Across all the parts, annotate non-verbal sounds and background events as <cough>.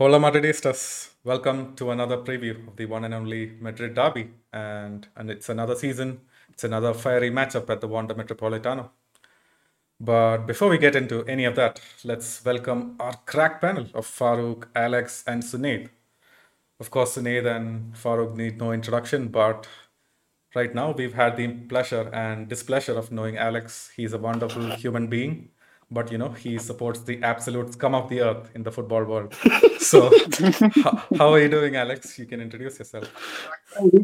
Hola Madridistas, welcome to another preview of the one and only Madrid derby. And, and it's another season, it's another fiery matchup at the Wanda Metropolitano. But before we get into any of that, let's welcome our crack panel of Farouk, Alex, and Sunaid. Of course, Sunaid and Farouk need no introduction, but right now we've had the pleasure and displeasure of knowing Alex. He's a wonderful human being but you know he supports the absolute scum of the earth in the football world. <laughs> So, how, how, are you doing, Alex? You can introduce yourself.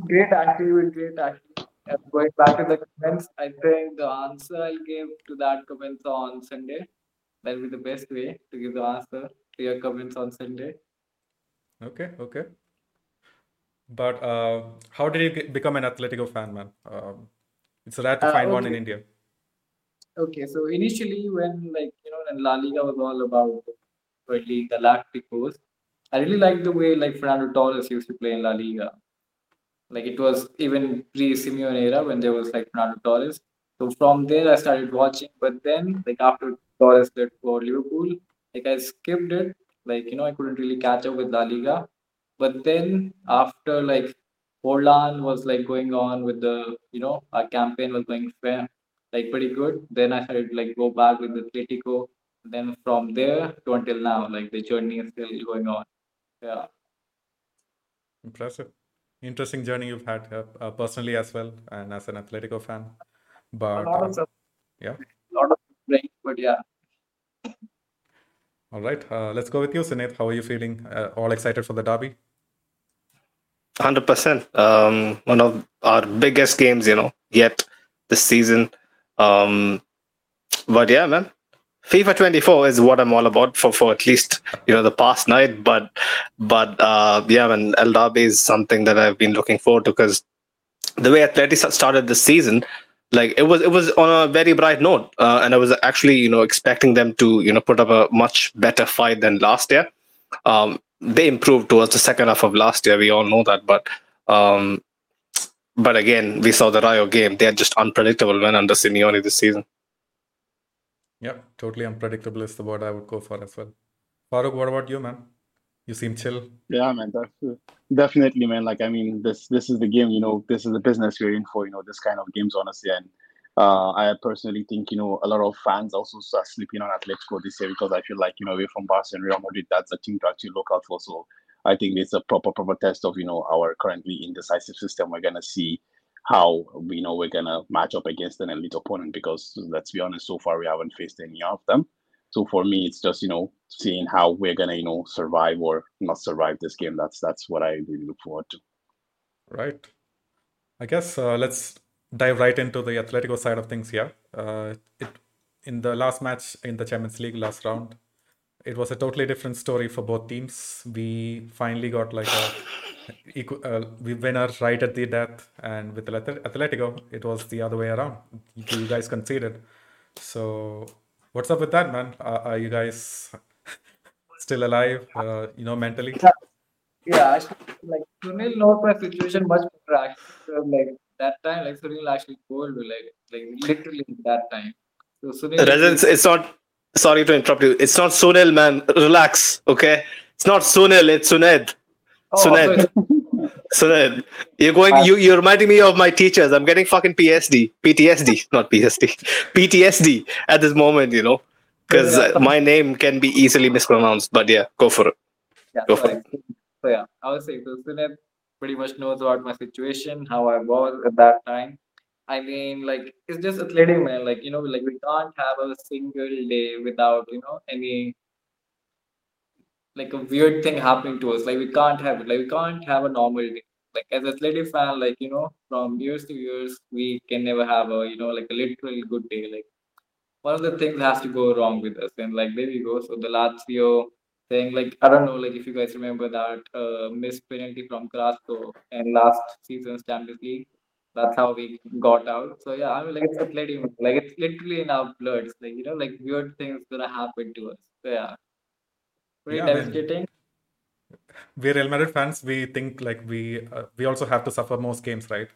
Great, actually, great, actually. Going back to the comments, I think the answer I gave to that comments on Sunday. That'll be the best way to give the answer to your comments on Sunday. Okay, okay. But uh, how did you get, become an Atletico fan, man? Um, it's rare to uh, find okay. one in India. Okay, so initially when like you know when La Liga was all about early Galacticos, I really liked the way like Fernando Torres used to play in La Liga. Like it was even pre Simeone era when there was like Fernando Torres. So from there I started watching, but then like after Torres left for Liverpool, like I skipped it. Like you know I couldn't really catch up with La Liga. But then after like Forlan was like going on with the you know our campaign was going fair like pretty good. Then I started like go back with the Atletico. Then from there to until now, like the journey is still going on. Yeah. Impressive. Interesting journey you've had uh, uh, personally as well, and as an Atletico fan. But uh, yeah, a lot of break, but yeah. All right, uh, let's go with you, Sinead. How are you feeling? Uh, all excited for the derby? Hundred percent. Um, one of our biggest games, you know, yet this season. Um, but yeah, man, FIFA 24 is what I'm all about for for at least you know the past night. But but uh, yeah, man, El Derby is something that I've been looking forward to because the way Atleti started the season, like it was it was on a very bright note, uh, and I was actually you know expecting them to you know put up a much better fight than last year. Um, they improved towards the second half of last year. We all know that, but um, but again, we saw the Rayo game. They are just unpredictable when under Simeone this season. Yeah, totally unpredictable is the word I would go for as well. Farouk, what about you, man? You seem chill. Yeah, man, definitely, man. Like, I mean, this this is the game. You know, this is the business we're in for. You know, this kind of games, honestly. And uh, I personally think you know a lot of fans also start sleeping on Atletico this year because I feel like you know away from Barca and Real Madrid, that's a team to actually look out for. So I think it's a proper proper test of you know our currently indecisive system. We're gonna see how we know we're gonna match up against an elite opponent because let's be honest, so far we haven't faced any of them. So for me, it's just you know seeing how we're gonna you know survive or not survive this game. That's that's what I really look forward to. Right. I guess uh, let's dive right into the Atletico side of things here. Uh, it in the last match in the Champions League last round, it was a totally different story for both teams. We finally got like a <laughs> uh, we winner right at the death, and with Atletico, it was the other way around. You guys conceded. So, what's up with that, man? Uh, are you guys <laughs> still alive? Uh, you know, mentally? Yeah, actually, like Sunil knows my situation much better. Actually, like that time, like Sunil actually told me, like like literally that time. So Sunil, it's, it's not sorry to interrupt you. It's not Sunil, man. Relax, okay? It's not Sunil. It's Suned. Oh, Suned. Suned. <laughs> You're going. You you're reminding me of my teachers. I'm getting fucking PSD, PTSD, <laughs> not PSD, <laughs> PTSD at this moment. You know, because uh, yeah, my name can be easily mispronounced. But yeah, go for it. Yeah, go for it. So yeah, I was saying so Suned pretty much knows about my situation, how I was at that time I mean, like it's just athletic, man. Like you know, like we can't have a single day without you know any like a weird thing happening to us. Like we can't have it. Like we can't have a normal day. Like as athletic fan, like you know, from years to years, we can never have a you know like a literal good day. Like one of the things has to go wrong with us, and like there we go. So the Lazio thing, like I don't know, like if you guys remember that uh, missed penalty from Carrasco in last season's Champions League that's how we got out. So yeah, I mean, like it's athletic, like it's literally in our blood. It's like you know, like weird things gonna happen to us. So yeah, pretty yeah, devastating. we're Real Madrid fans. We think like we uh, we also have to suffer most games, right?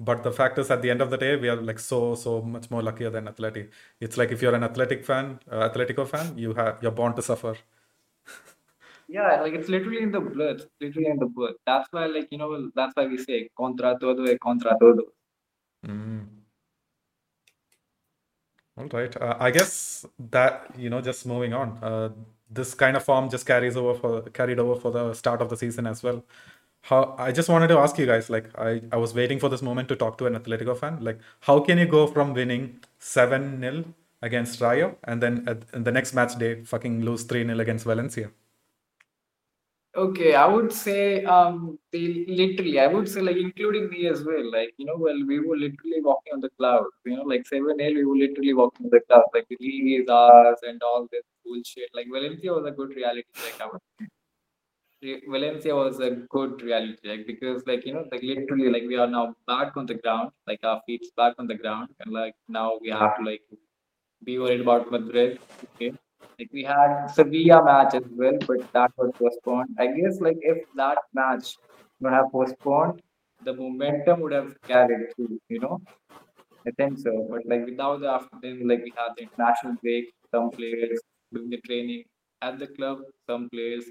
But the fact is, at the end of the day, we are like so so much more luckier than Athletic. It's like if you're an Athletic fan, uh, Atletico fan, you have you're born to suffer. Yeah, like it's literally in the blood. It's literally in the blood. That's why, like you know, that's why we say contra todo e contra todo. Mm. All right. Uh, I guess that you know, just moving on. Uh, this kind of form just carries over for carried over for the start of the season as well. How I just wanted to ask you guys, like I, I was waiting for this moment to talk to an Atletico fan. Like, how can you go from winning seven 0 against Rayo and then at, the next match day fucking lose three 0 against Valencia? Okay, I would say um they literally I would say like including me as well. Like, you know, well we were literally walking on the cloud. You know, like seven L we were literally walking on the cloud. Like the league is ours and all this bullshit. Like Valencia was a good reality check, Valencia was a good reality check because like you know like literally like we are now back on the ground, like our feet's back on the ground and like now we have to like be worried about Madrid. Okay. Like we had Sevilla match as well, but that was postponed. I guess like if that match would have postponed, the momentum would have carried through, you know. I think so. But like without the after then like we had the international break, some players doing the training at the club, some players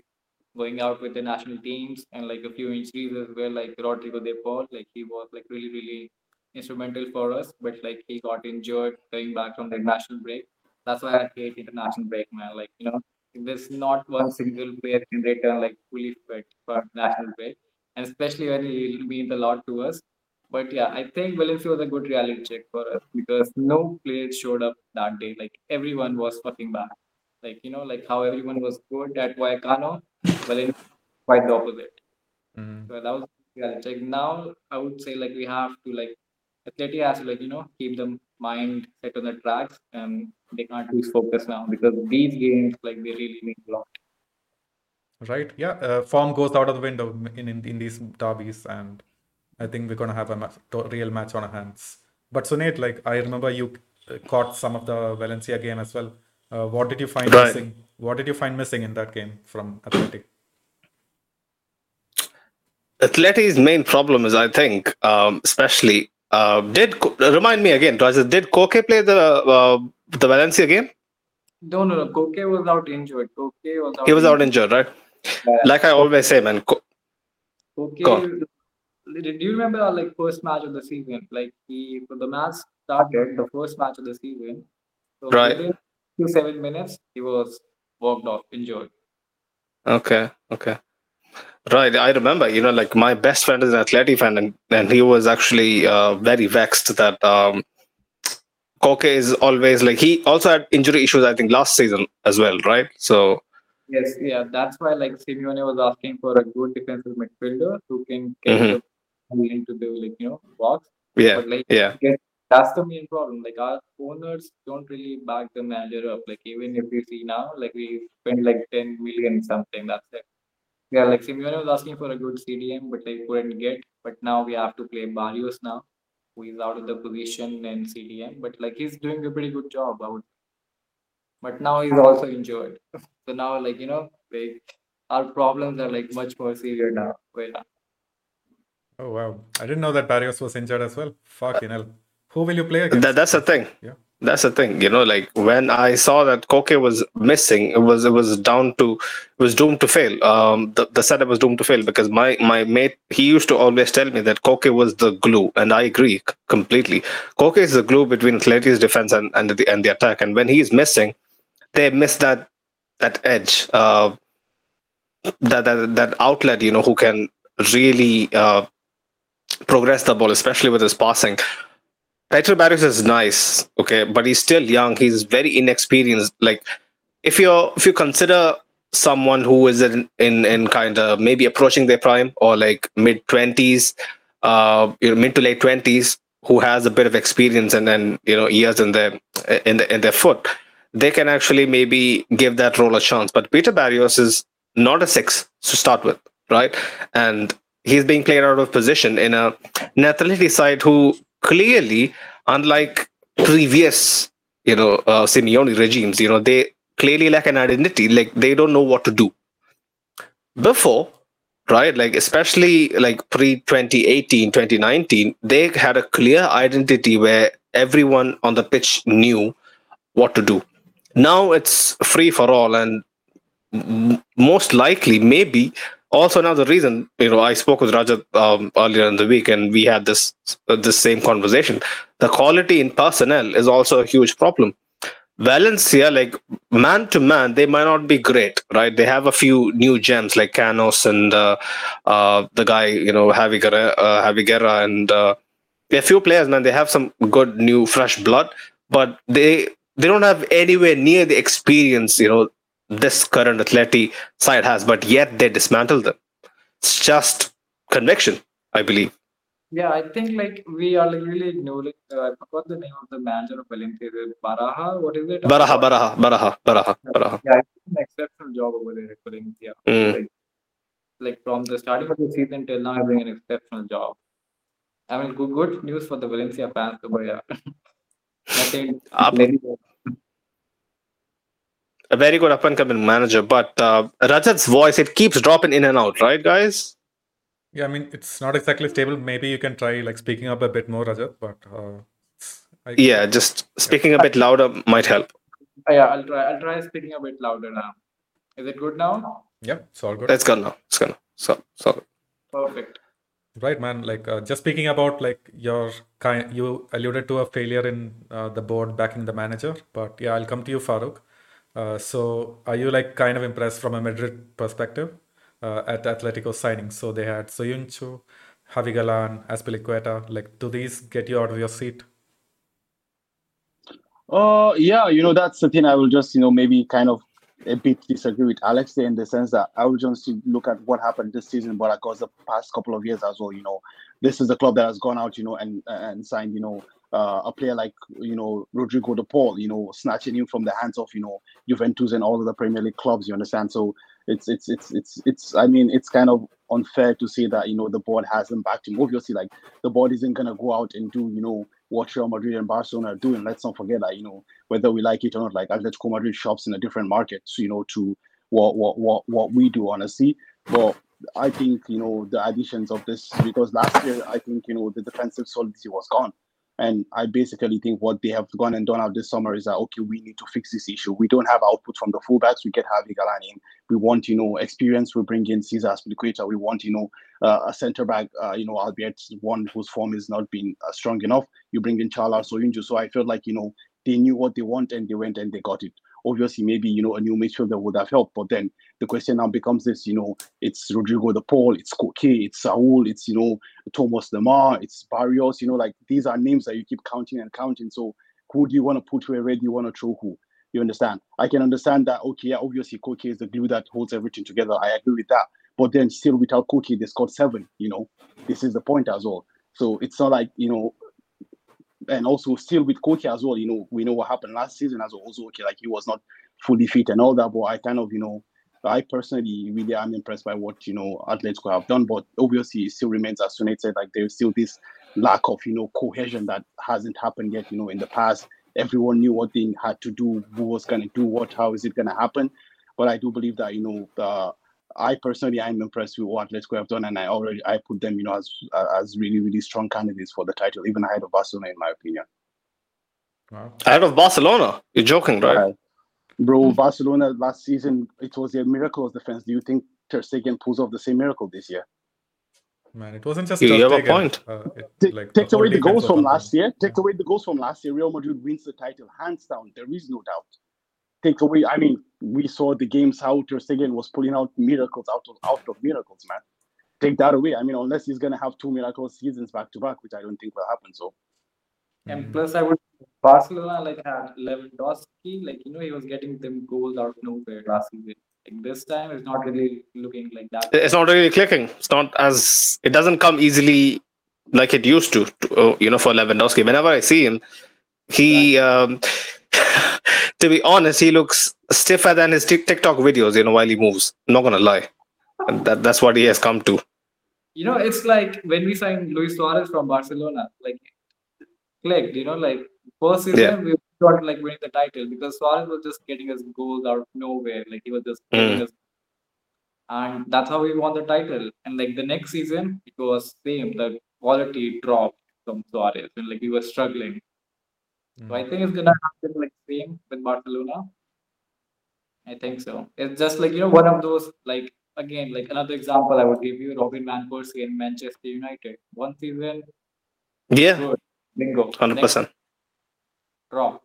going out with the national teams and like a few injuries as well, like Rodrigo De Paul, like he was like really, really instrumental for us, but like he got injured coming back from the international break. That's why I hate international break, man. Like, you know, there's not one single player can return like fully fit for national break. And especially when it means a lot to us. But yeah, I think Valencia was a good reality check for us because no players showed up that day. Like everyone was fucking bad. Like, you know, like how everyone was good at Vallecano, Valencia quite the opposite. Mm. So that was reality check. Now I would say like we have to like Atleti has to like, you know, keep the mind set on the tracks and they can't lose focus now because these games like they really mean a lot. Right. Yeah. Uh, form goes out of the window in, in in these derbies, and I think we're gonna have a ma- real match on our hands. But Sunit, like I remember you uh, caught some of the Valencia game as well. Uh, what did you find Right. missing? What did you find missing in that game from Athletic? Atleti's main problem is, I think, um, especially uh, did remind me again, Raja, did Koke play the uh, the Valencia game? No, no, no. Koke was out injured. Koke was out. He was out injured, right? Yeah. Like I always say, man. Co- Koke. Go. Do you remember our like first match of the season? Like he, so the match started the first match of the season. So Right. within two seven minutes, he was walked off injured. Okay, okay. Right, I remember, you know, like my best friend is an Atleti fan, and, and he was actually uh, very vexed that um, Koke is always like he also had injury issues, I think, last season as well, right? So, Yes, yeah, that's why like Simeone was asking for a good defensive midfielder who can get the ball into the like you know box. yeah, But like yeah, that's the main problem. Like our owners don't really back the manager up. Like even if you see now, like we spend like 10 million something, that's it. Yeah, like Simeone was asking for a good CDM, but they couldn't get. But now we have to play Barrios now, who is out of the position in CDM. But like he's doing a pretty good job, I would. But now he's also injured. So now, like you know, like our problems are like much more severe now. Well, Oh wow, I didn't know that Barrios was injured as well. Fucking hell. Who will you play against? that, that's the thing. Yeah. That's the thing, you know. Like when I saw that Koke was missing, it was it was down to it was doomed to fail. Um, the, the setup was doomed to fail because my my mate he used to always tell me that Koke was the glue, and I agree completely. Koke is the glue between Atleti's defense and and the and the attack, and when he's missing, they miss that that edge, uh, that that that outlet, you know, who can really uh, progress the ball, especially with his passing. Petro Barrios is nice, okay, but he's still young. He's very inexperienced. Like if you're if you consider someone who is in in, in kind of maybe approaching their prime or like mid twenties, uh, you know, mid to late twenties, who has a bit of experience and then you know years in their in the, in their foot, they can actually maybe give that role a chance. But Peter Barrios is not a six to start with, right? And he's being played out of position in a an athletic side who clearly, unlike previous, you know, uh, Simeone regimes, you know, they clearly lack an identity. Like they don't know what to do. Before, right, like especially like pre 2018, 2019, they had a clear identity where everyone on the pitch knew what to do. Now it's free for all, and most likely, maybe also another reason, you know, I spoke with Rajat um, earlier in the week, and we had this uh, this same conversation. The quality in personnel is also a huge problem. Valencia, like man to man, they might not be great, right? They have a few new gems like Canos and uh, uh, the guy, you know, Javi Guerra, uh, Guerra and uh, a few players, man. They have some good new fresh blood, but they they don't have anywhere near the experience, you know, this current Atleti side has. But yet they dismantle them. It's just conviction, I believe. Yeah, I think like we are like really knowing. Uh, I forgot the name of the manager of Valencia. Baraja? What is it? Baraja, Baraja, Baraja, Baraja, Baraja. Yeah, an exceptional job over there at Valencia. Mm. Like, like from the starting of the season till now, doing an exceptional job. I mean, good, good news for the Valencia fans, but yeah, <laughs> nothing. Up- a very good up and coming manager, but uh, Rajat's voice it keeps dropping in and out, right, guys? Yeah, I mean, it's not exactly stable. Maybe you can try like speaking up a bit more, Rajat, but uh, I, Yeah, just speaking a bit louder might help. Yeah, I'll try. I'll try speaking a bit louder now. Is it good now? yeah, it's all good. Let's go now. It's gonna so so. Perfect. Right, man. Like uh, just speaking about like your kind, you alluded to a failure in uh, the board backing the manager, but yeah, I'll come to you, Farooq. Uh, so, are you like kind of impressed from a Madrid perspective uh, at Atletico signing? So they had Soyuncu, Javi Galan, Azpilicueta. Like, do these get you out of your seat? Uh, yeah, you know, that's the thing. I will just, you know, maybe kind of a bit disagree with Alex in the sense that I will just look at what happened this season, but across the past couple of years as well. You know, this is a club that has gone out, you know, and and signed, you know, uh, a player like you know Rodrigo de Paul, you know, snatching him from the hands of you know Juventus and all of the Premier League clubs. You understand? So it's it's it's it's it's. I mean, it's kind of unfair to say that you know the board hasn't backed him. Obviously, like the board isn't gonna go out and do you know what Real Madrid and Barcelona are doing. Let's not forget that you know whether we like it or not, like Atletico Madrid shops in a different market, you know, to what what what what we do honestly. But I think you know the additions of this because last year I think you know the defensive solidity was gone. And I basically think what they have gone and done out this summer is that okay, we need to fix this issue. We don't have output from the fullbacks. We get Javi Galani in. We want you know experience. We bring in Cesar Azpilicueta. We want you know uh, a centre back. Uh, you know, albeit one whose form is not been uh, strong enough. You bring in Caglar Soyuncu. So I felt like you know they knew what they want and they went and they got it. Obviously, maybe you know a new midfielder would have helped, but then the question now becomes this: you know, it's Rodrigo de Paul, it's Koke, it's Saul, it's you know Thomas Lemar, it's Barrios. You know, like these are names that you keep counting and counting. So who do you want to put where? Do you want to throw who? You understand? I can understand that. Okay, yeah, obviously Koke is the glue that holds everything together. I agree with that. But then still, without Koke, they scored seven. You know, this is the point as well. So it's not like you know and also still with Koke as well, you know, we know what happened last season as well. Also, okay, like he was not fully fit and all that, but I kind of, you know, I personally really am impressed by what you know Atletico have done, but obviously it still remains as Sunit said, like there's still this lack of you know cohesion that hasn't happened yet. You know, in the past, everyone knew what they had to do, who was gonna do what, how is it gonna happen. But I do believe that you know uh, I personally I'm impressed with what Atletico have done, and I already I put them you know as as really really strong candidates for the title, even ahead of Barcelona in my opinion. Wow. Ahead of Barcelona, you're joking, right? Right. Bro, Barcelona last season it was a miracle of defense. Do you think Ter Stegen pulls off the same miracle this year? Man, it wasn't just You Ter have a point. Uh, it, Take, like, takes the away the goals from on last point. year. Takes away the goals from last year. Real Madrid wins the title hands down. There is no doubt. Take away. I mean, we saw the games how Ter Stegen was pulling out miracles out of out of miracles, man. Take that away. I mean, unless he's gonna have two miracle seasons back to back, which I don't think will happen. So And Mm. plus, I would Barcelona like had Lewandowski, like you know, he was getting them goals out of nowhere last season. Like this time, it's not really looking like that. It's not really clicking. It's not as it doesn't come easily like it used to. to uh, you know, for Lewandowski. Whenever I see him, he. Um, to be honest, he looks stiffer than his Tik- TikTok videos. You know, while he moves. I'm not gonna lie, that, that's what he has come to. You know, it's like when we signed Luis Suarez from Barcelona, like clicked. You know, like first season Yeah. we got like winning the title because Suarez was just getting his goals out of nowhere. Like he was just Mm. us, and that's how we won the title. And like the next season, it was same. The quality dropped from Suarez, and like we were struggling. So I think it's gonna happen like same with Barcelona. I think so. It's just like you know one of those like again like another example I would give you Robin van Persie in Manchester United. One season, Yeah, good, bingo. hundred percent, drop.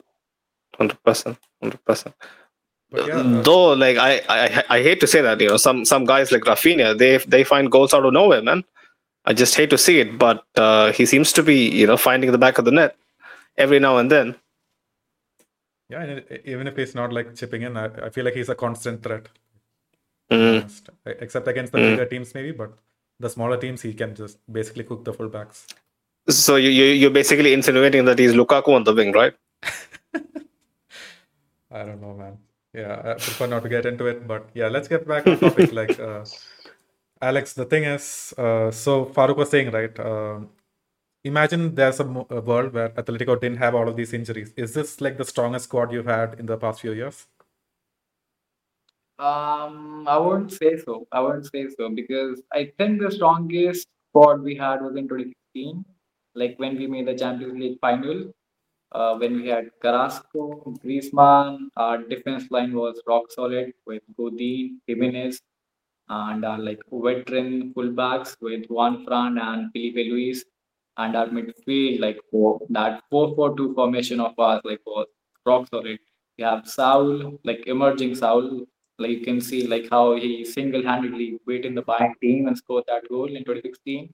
hundred percent, hundred percent. But yeah, uh, Though, like I, I, I hate to say that, you know, some some guys like Rafinha, they they find goals out of nowhere, man. I just hate to see it, but uh, he seems to be, you know, finding the back of the net every now and then. yeah, and even if he's not like chipping in, I, I feel like he's a constant threat. Mm. Except against the Mm. bigger teams, maybe, but the smaller teams, he can just basically cook the fullbacks. So you, you you're basically insinuating that he's Lukaku on the wing, right? <laughs> I don't know, man. Yeah, I prefer not to get into it, but yeah, let's get back on topic. <laughs> Like, uh, Alex, the thing is, uh, so Farooq was saying, right? Um, imagine there's a, a world where Atletico didn't have all of these injuries. Is this like the strongest squad you've had in the past few years? Um, I wouldn't say so. I wouldn't say so because I think the strongest squad we had was in 2016, like when we made the Champions League final. Uh, when we had Carrasco, Griezmann, our defense line was rock solid with Godin, Gimenez, and our like veteran fullbacks with Juan Fran and Filipe Luis, and our midfield like oh, four, that four-four-two formation of ours like oh, was rock solid. We have Saul, like emerging Saul, like you can see like how he single-handedly beat in the Bayern team and scored that goal in 2016.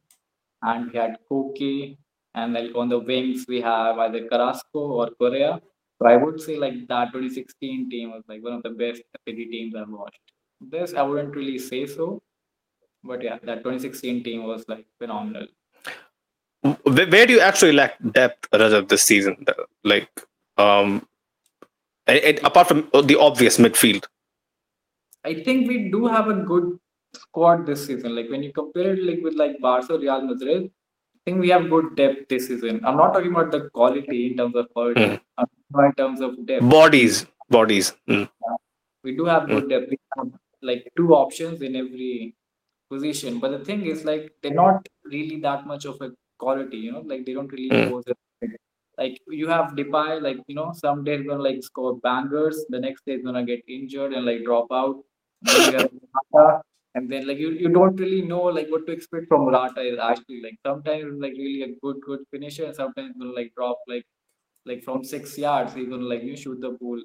And we had Koke, and like on the wings we have either Carrasco or Correa. So I would say like that 2016 team was like one of the best FPD teams I've watched. This I wouldn't really say so, but yeah, that 2016 team was like phenomenal. Where, where do you actually lack depth, Rajab, this season? Like, um, and apart from the obvious midfield. I think we do have a good squad this season. Like when you compare it like with like Barca, Real Madrid, I think we have good depth this season. I'm not talking about the quality in terms of quality. Mm. I'm in terms of depth. Bodies, bodies. Mm. We do have good depth. We have like two options in every position. But the thing is like they're not really that much of a quality, you know, like they don't really Mm. pose a like you have Depay, like you know, some days gonna like score bangers, the next day is gonna get injured and like drop out. Then you have Morata, and then like you, you don't really know like what to expect from Morata is actually like sometimes like really a good good finisher, and sometimes gonna like drop like like from six yards, he's gonna like you shoot the ball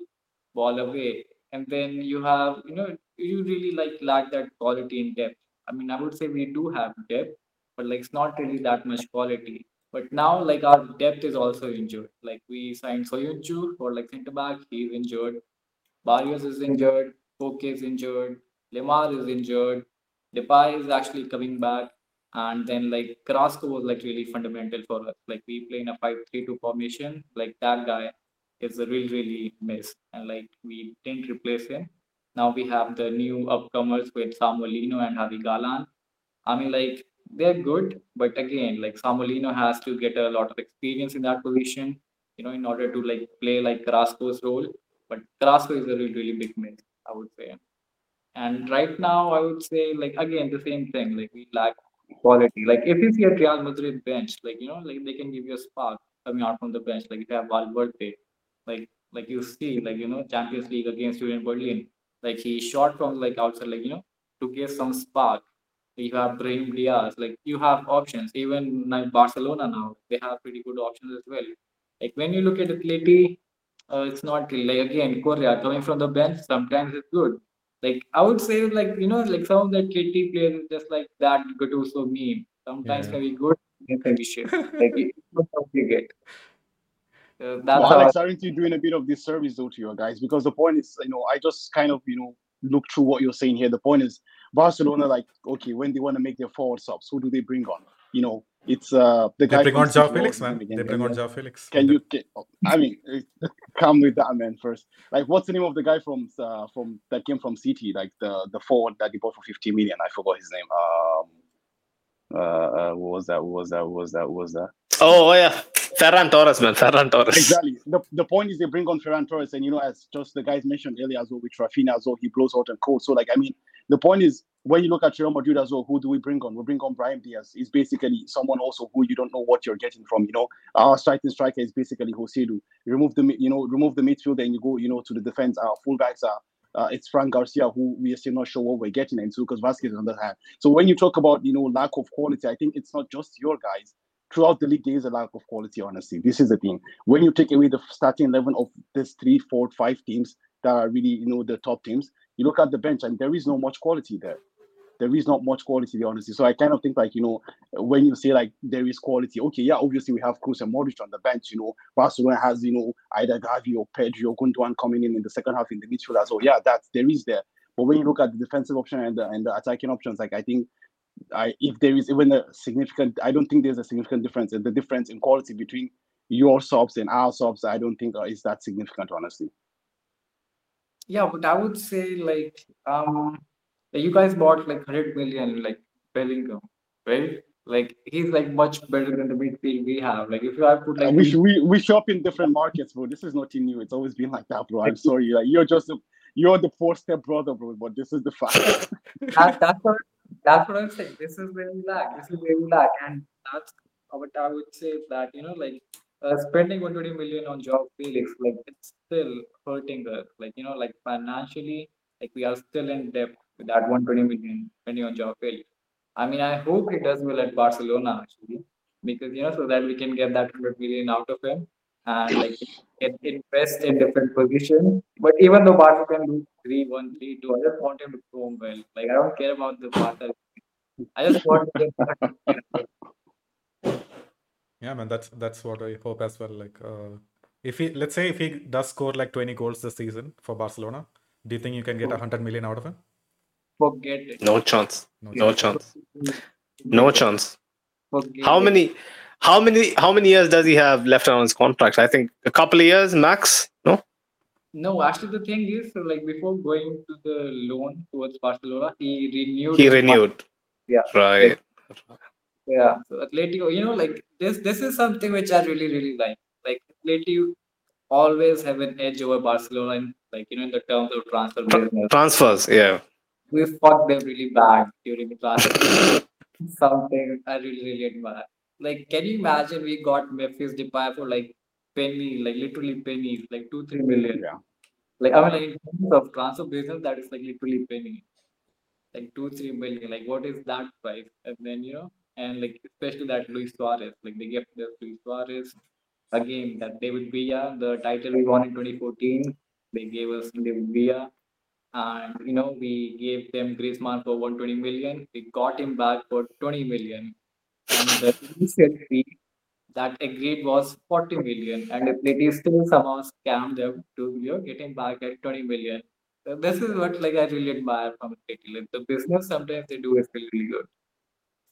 ball away. And then you have, you know, you really like lack that quality in depth. I mean, I would say we do have depth, but like it's not really that much quality. But now like our depth is also injured. Like we signed Soyuncu for like centre back, he's injured. Barrios is injured, Koke is injured, Lemar is injured, Depay is actually coming back. And then like Carrasco was like really fundamental for us. Like we play in a 5-3-2 formation. Like that guy is a really, really miss. And like we didn't replace him. Now we have the new upcomers with Samu Lino and Javi Galan. I mean, like they're good, but again, like Samu Lino has to get a lot of experience in that position, you know, in order to like play like Carrasco's role. But Carrasco is a really, really big miss, I would say. And right now, I would say like again the same thing. Like we lack quality. Like if you see a Real Madrid bench, like you know, like they can give you a spark coming out from the bench. Like if you have Valverde, like like you see, like you know, Champions League against Union Berlin, like he shot from like outside, like you know, to give some spark. You have Brahim Diaz, like you have options. Even like Barcelona now, they have pretty good options as well. Like when you look at Atleti, uh, it's not like again Correa coming from the bench. Sometimes it's good. Like I would say, like you know, like some of the KT players is just like that Gattuso meme. Sometimes Yeah. can be good, sometimes can be shit. <laughs> Like what you get. Uh, that's Well, I Alex, aren't you doing a bit of disservice though to your guys? Because the point is, you know, I just kind of, you know, look through what you're saying here. The point is, Barcelona, like, okay, when they want to make their forward subs, who do they bring on? You know, it's uh the They guy bring on Joao City, Felix, man. his They bring on Joao Felix. Can you? Can, I mean, come with that man first. Like, what's the name of the guy from uh, from that came from City? Like the the forward that they bought for 50 million. I forgot his name. Um, uh, uh what was that? What was that? What was that? What was that? Oh, yeah. Ferran Torres, man. Ferran Torres. Exactly. The, the point is they bring on Ferran Torres, and you know, as just the guys mentioned earlier as well with Rafinha as well, he blows out and cold. So, like, I mean, the point is when you look at Real Madrid as well, who do we bring on? We bring on Brahim Diaz. He's basically someone also who you don't know what you're getting from. You know, our striking striker is basically. You remove the you know remove the midfielder and you go you know to the defense. Our fullbacks are uh, it's Fran Garcia who we are still not sure what we're getting into because Vasquez is on the hand. So when you talk about you know lack of quality, I think it's not just your guys. Throughout the league, there is a lack of quality. Honestly, this is the thing. When you take away the starting eleven of these three, four, five teams that are really you know the top teams, you look at the bench and there is no much quality there there is not much quality, to be honest. So I kind of think like, you know, when you say like there is quality, okay, yeah, obviously we have Kroos and Modric on the bench, you know, Barcelona has, you know, either Gavi or Pedri or Gundogan coming in in the second half in the midfield as well. Yeah, that there is there. But when you look at the defensive option and the, and the attacking options, like I think I, if there is even a significant, I don't think there's a significant difference. The difference in quality between your subs and our subs, I don't think is that significant, honestly. Yeah, but I would say like um you guys bought like 100 million, like Bellingham, right? Like he's like much better than the midfield we have. Like if you have put like we, we we shop in different markets, bro. This is nothing new. It's always been like that, bro. I'm <laughs> sorry. Like you're just a, you're the four step brother, bro. But this is the fact. <laughs> that, that's what that's what I'm saying. This is where we lack. This is where we lack, and that's what I would say that you know like uh, spending 120 million on Joao Felix, like it's still hurting us. Like you know, like financially, like we are still in debt with that 120 million depending on Joao Felix. I mean, I hope he does well at Barcelona actually, because you know, so that we can get that 100 million out of him and like invest in different positions. But even though Barca can do 3 1, 3 2, I just want him to perform well. Like, I don't care about the Barca. I just want Yeah, man, that's that's what I hope as well. Like, uh, if he let's say if he does score like 20 goals this season for Barcelona, do you think you can get 100 million out of him? Forget it. No chance. No, chance. No chance. Forget how many? How many? How many years does he have left on his contract? I think a couple of years max. No. No, actually, the thing is, so like before going to the loan towards Barcelona, he renewed. He renewed. Yeah. Right. Yeah. So Atletico, you know, like this. This is something which I really, really like. Like Atletico always have an edge over Barcelona, in, like you know, in the terms of transfer business. Transfers, yeah we fucked them really bad during the class. <laughs> Something I really, really admire. Like, can you imagine we got Memphis Depay for like penny, like literally pennies, like two, three million. Yeah. Like I mean, like in terms of transfer business, that is like literally penny, like two, three million. Like what is that price? And then you know, and like especially that Luis Suarez, like they gave the Luis Suarez a game that David Villa, the title we won in 2014. They gave us David Villa and you know we gave them Griezmann for 120 million. We got him back for 20 million, and the initial fee that agreed was 40 million, and Atleti still somehow scammed them to you know get him back at 20 million. So this is what like I really admire from. Like the business sometimes they do is really good,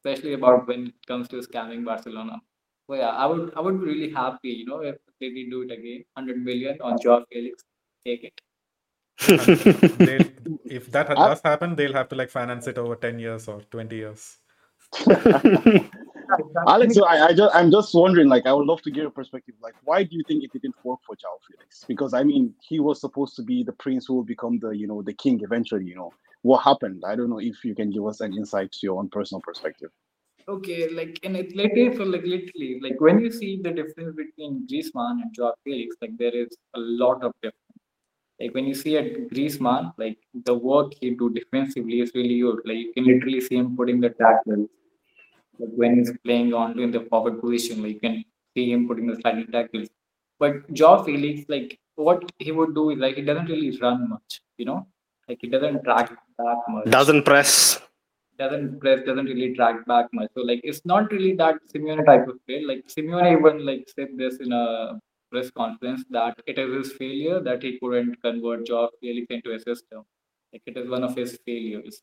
especially about when it comes to scamming Barcelona. So yeah, I would I would be really happy, you know, if they did do it again, 100 million on Joao Felix, take it if that ah. does happen, they'll have to like finance it over 10 years or 20 years. <laughs> Alex, I, I just I'm just wondering, like, I would love to get your perspective. Like, why do you think it didn't work for Joao Felix? Because I mean, he was supposed to be the prince who will become the, you know, the king eventually. You know, what happened? I don't know if you can give us an insight to your own personal perspective. Okay, like in Athletic, so like literally, like when you see the difference between Griezmann and Joao Felix, like there is a lot of difference like when you see a Griezmann, like the work he do defensively is really good. Like you can literally see him putting the tackle. Like when he's playing on in the forward position, like you can see him putting the sliding tackles. But Joao Felix, like what he would do is like he doesn't really run much, you know, like he doesn't track that much. Doesn't press. Doesn't press, doesn't really track back much. So like it's not really that Simeone type of play. Like Simeone even like said this in a press conference that it is his failure that he couldn't convert Joao Felix into a system. Like it is one of his failures.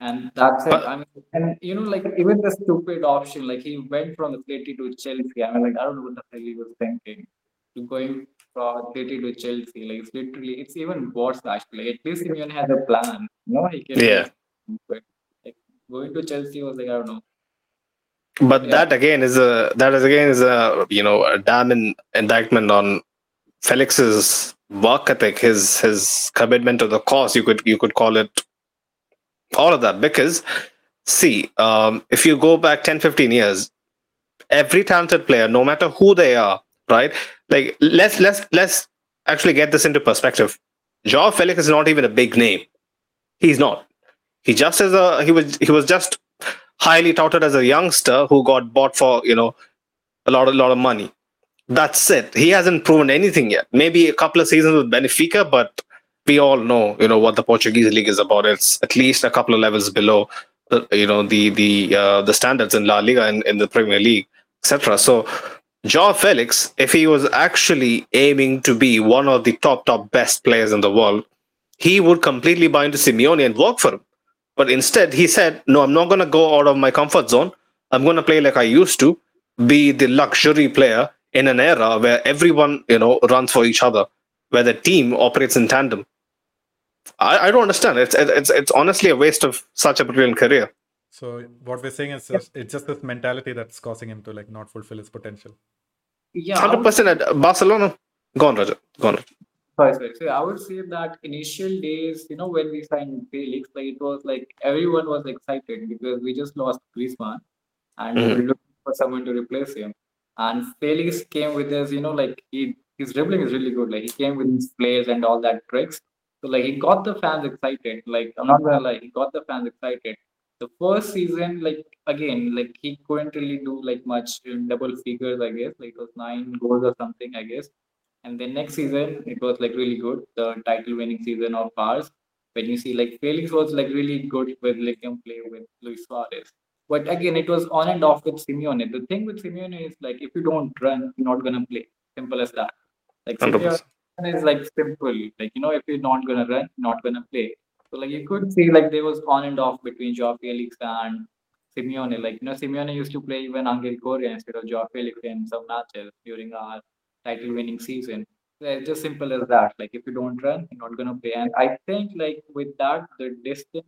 And that's it. I mean, and you know, like even the stupid option, like he went from the Atleti to Chelsea. I mean, like I don't know what the hell he was thinking. To going from Atleti to Chelsea, like it's literally, it's even worse actually. At least Simeone has a plan. No, he can. Yeah. Like going to Chelsea was like I don't know but yeah. that again is a that is again is a you know a damning indictment on Felix's work ethic, his his commitment to the cause. You could you could call it all of that because see, um, if you go back 10, 15 years, every talented player, no matter who they are, right? Like let's let's let's actually get this into perspective. Joao Felix is not even a big name. He's not. He just is a he was he was just highly touted as a youngster who got bought for you know a lot a lot of money. That's it. He hasn't proven anything yet. Maybe a couple of seasons with Benfica, but we all know you know what the Portuguese league is about. It's at least a couple of levels below you know the the uh, the standards in La Liga and in the Premier League, etc. So Joao Felix, if he was actually aiming to be one of the top top best players in the world, he would completely buy into Simeone and work for him. But instead, he said, "No, I'm not going to go out of my comfort zone. I'm going to play like I used to, be the luxury player in an era where everyone, you know, runs for each other, where the team operates in tandem." I, I don't understand. It's it's it's honestly a waste of such a brilliant career. So what we're saying is just, it's just this mentality that's causing him to like not fulfill his potential. Yeah, hundred percent at Barcelona. Go on, Roger. Go on. Sorry, sorry. So I would say that initial days, you know, when we signed Felix, like it was like everyone was excited because we just lost Griezmann and we Mhm. were looking for someone to replace him. And Felix came with his, you know, like he his dribbling is really good. Like he came with his plays and all that tricks. So like he got the fans excited. Like I'm not gonna lie, he got the fans excited. The first season, like again, like he couldn't really do like much in double figures, I guess. Like it was nine goals or something, I guess. And then next season, it was like really good, the title winning season of ours. When you see like Felix was like really good with letting play with Luis Suarez. But again, it was on and off with Simeone. The thing with Simeone is like if you don't run, you're not gonna play. Simple as that. Like Simeone is like simple. Like you know, if you're not gonna run, you're not gonna play. So like you could see like there was on and off between Joao Felix and Simeone. Like you know, Simeone used to play even Angel Correa instead of Joao Felix in some matches during our title winning season. So it's just simple as that. Like if you don't run, you're not gonna play. And I think like with that, the distance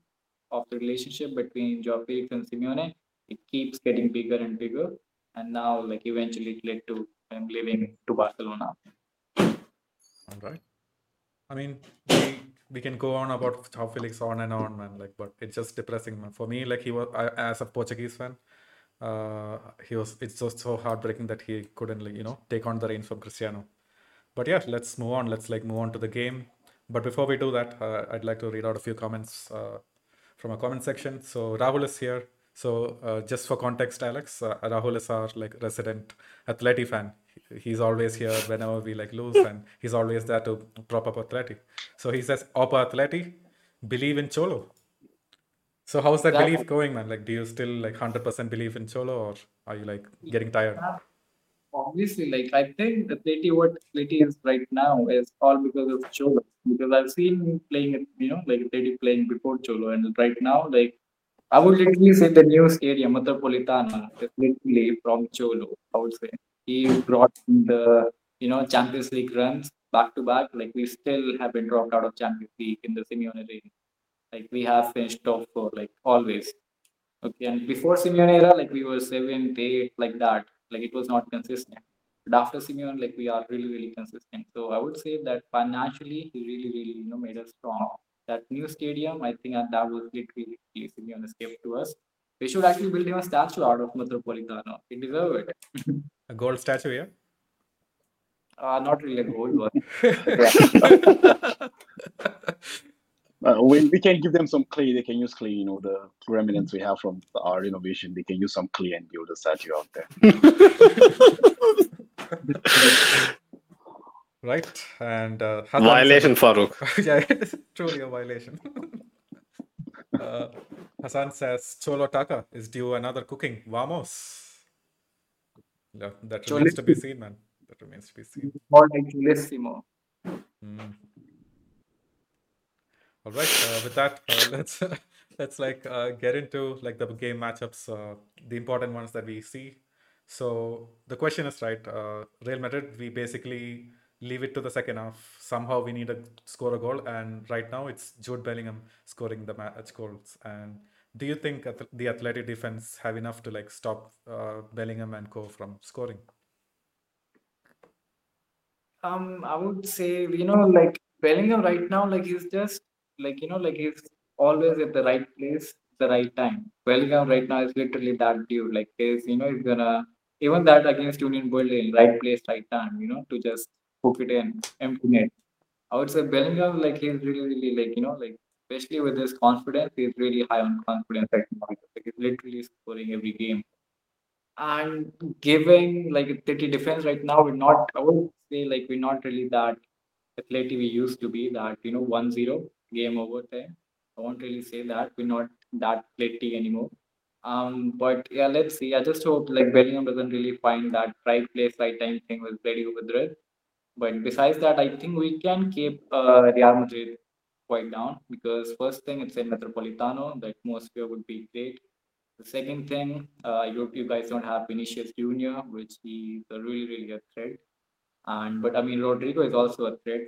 of the relationship between Joao Felix and Simeone, it keeps getting bigger and bigger. And now like eventually it led to him leaving to Barcelona. All right. I mean, we we can go on about how Felix on and on, man. Like, but it's just depressing, man. For me, like he was I, as a Portuguese fan, uh, he was. It's just so heartbreaking that he couldn't, like, you know, take on the reins from Cristiano. But yeah, let's move on. Let's like move on to the game. But before we do that, uh, I'd like to read out a few comments uh, from a comment section. So Rahul is here. So uh, just for context, Alex, uh, Rahul is our like resident Atleti fan. He- He's always here whenever we like lose, and he's always there to prop up Atleti. So he says, "Opa Atleti, believe in Cholo." So how's that That- belief going, man? Like, do you still like hundred percent believe in Cholo, or are you like getting tired? Obviously, like I think Atleti, what Atleti is right now is all because of Cholo. Because I've seen him playing, it, you know, like Atleti playing before Cholo, and right now, like I would literally say the new stadium, Metropolitana, is literally from Cholo. I would say he brought the, you know, Champions League runs back to back. Like we still have been dropped out of Champions League in the Simeone reign. Like we have finished top four, like always. Okay, and before Simeone era, like we were seventh, eighth, like that. Like it was not consistent. But after Simeone, like we are really, really consistent. So I would say that financially, he really, really, you know, made us strong. That new stadium, I think, that was literally Simeone's gift to us. We should actually build him a statue out of Metropolitano. He deserve it. A gold statue yeah? Uh, not really a gold one. <laughs> Uh, we, we can give them some clay. They can use clay. You know the remnants we have from our renovation. They can use some clay and build a statue out there. <laughs> right? And uh, Violation, Farouk. says- <laughs> yeah, it's truly a violation. uh, Hassan says Cholo Taka is due another cooking. Vamos. Yeah, that remains to be seen, man. That remains to be seen. More like. Mm. All right. Uh, with that, uh, <laughs> let's let's like uh, get into like the game matchups, uh, the important ones that we see. So the question is right. Uh, Real Madrid, we basically leave it to the second half. Somehow we need to score a goal, and right now it's Jude Bellingham scoring the match goals. And do you think the Athletic defense have enough to like stop uh, Bellingham and Co from scoring? Um, I would say, you know, like Bellingham right now, like he's just like, you know, like he's always at the right place, the right time. Bellingham right now is literally that dude. Like he's, you know, he's gonna even that against Union Berlin, right place, right time, you know, to just hook it in, empty net. I would say Bellingham, like he's really, really like you know, like especially with his confidence, he's really high on confidence right now. Like he's literally scoring every game. And giving like City defense right now, we're not. I would say like we're not really that athletic we used to be. That you know, 1-0 game over time. I won't really say that we're not that athletic anymore. Um, but yeah, let's see. I just hope like Bellingham doesn't really find that right place, right time thing with Atletico Madrid. But besides that, I think we can keep uh, Real Madrid quite down because first thing it's in Metropolitano, the atmosphere would be great. The second thing, uh, you, you guys don't have Vinicius Junior, which is a really really a threat. And but I mean Rodrygo is also a threat.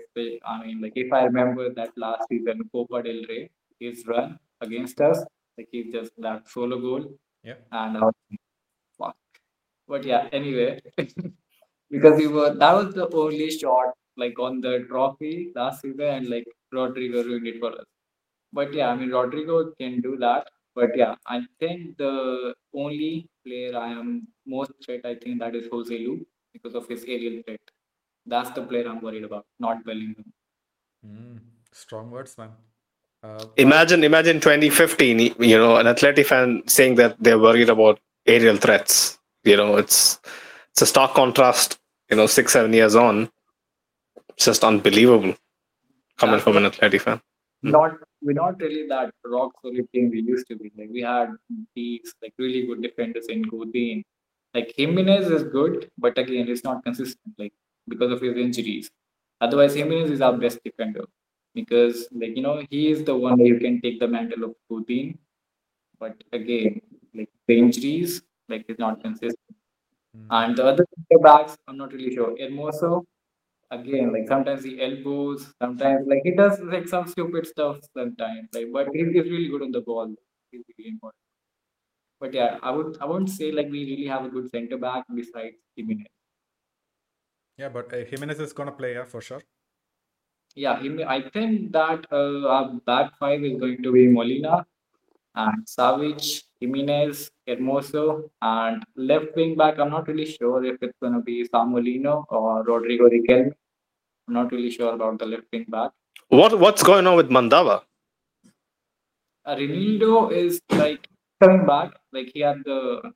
I mean like if I remember that last season Copa del Rey, his run against us, like he just that solo goal. Yeah. And like, fuck. But yeah, anyway. <laughs> because we were that was the only shot like on the trophy last season and like Rodrygo ruined it for us. But yeah, I mean Rodrygo can do that. But yeah, I think the only player I am most threat, I think that is Joselu because of his aerial threat. That's the player I'm worried about, not Bellingham. Mm, strong words, man. Uh, imagine, imagine 2015. You know, an Athletic fan saying that they're worried about aerial threats. You know, it's it's a stark contrast. You know, six seven years on, it's just unbelievable coming from an Athletic fan. Hmm. Not we're not really that rock solid team we used to be. Like we had these like really good defenders in Godin. Like Gimenez is good, but again, he's not consistent. Like because of his injuries. Otherwise, Gimenez is our best defender because, like you know, he is the one you can take the mantle of Putin. But again, like the injuries, like he's not consistent. Mm. And the other backs, I'm not really sure. Hermoso, again, like sometimes he elbows, sometimes like he does like some stupid stuff sometimes. Like, but he's, he's really good on the ball. He's really important. But yeah, I would I won't say like we really have a good center back besides Gimenez. Yeah, but uh, Gimenez is gonna play, yeah, for sure. Yeah, I think that uh, our back five is going to be Molina and Savic, Gimenez, Hermoso, and left wing back. I'm not really sure if it's going to be Samu Lino or Rodrigo Riquelme. I'm not really sure about the left wing back. What What's going on with Mandava? Uh, is like coming back. Like he had the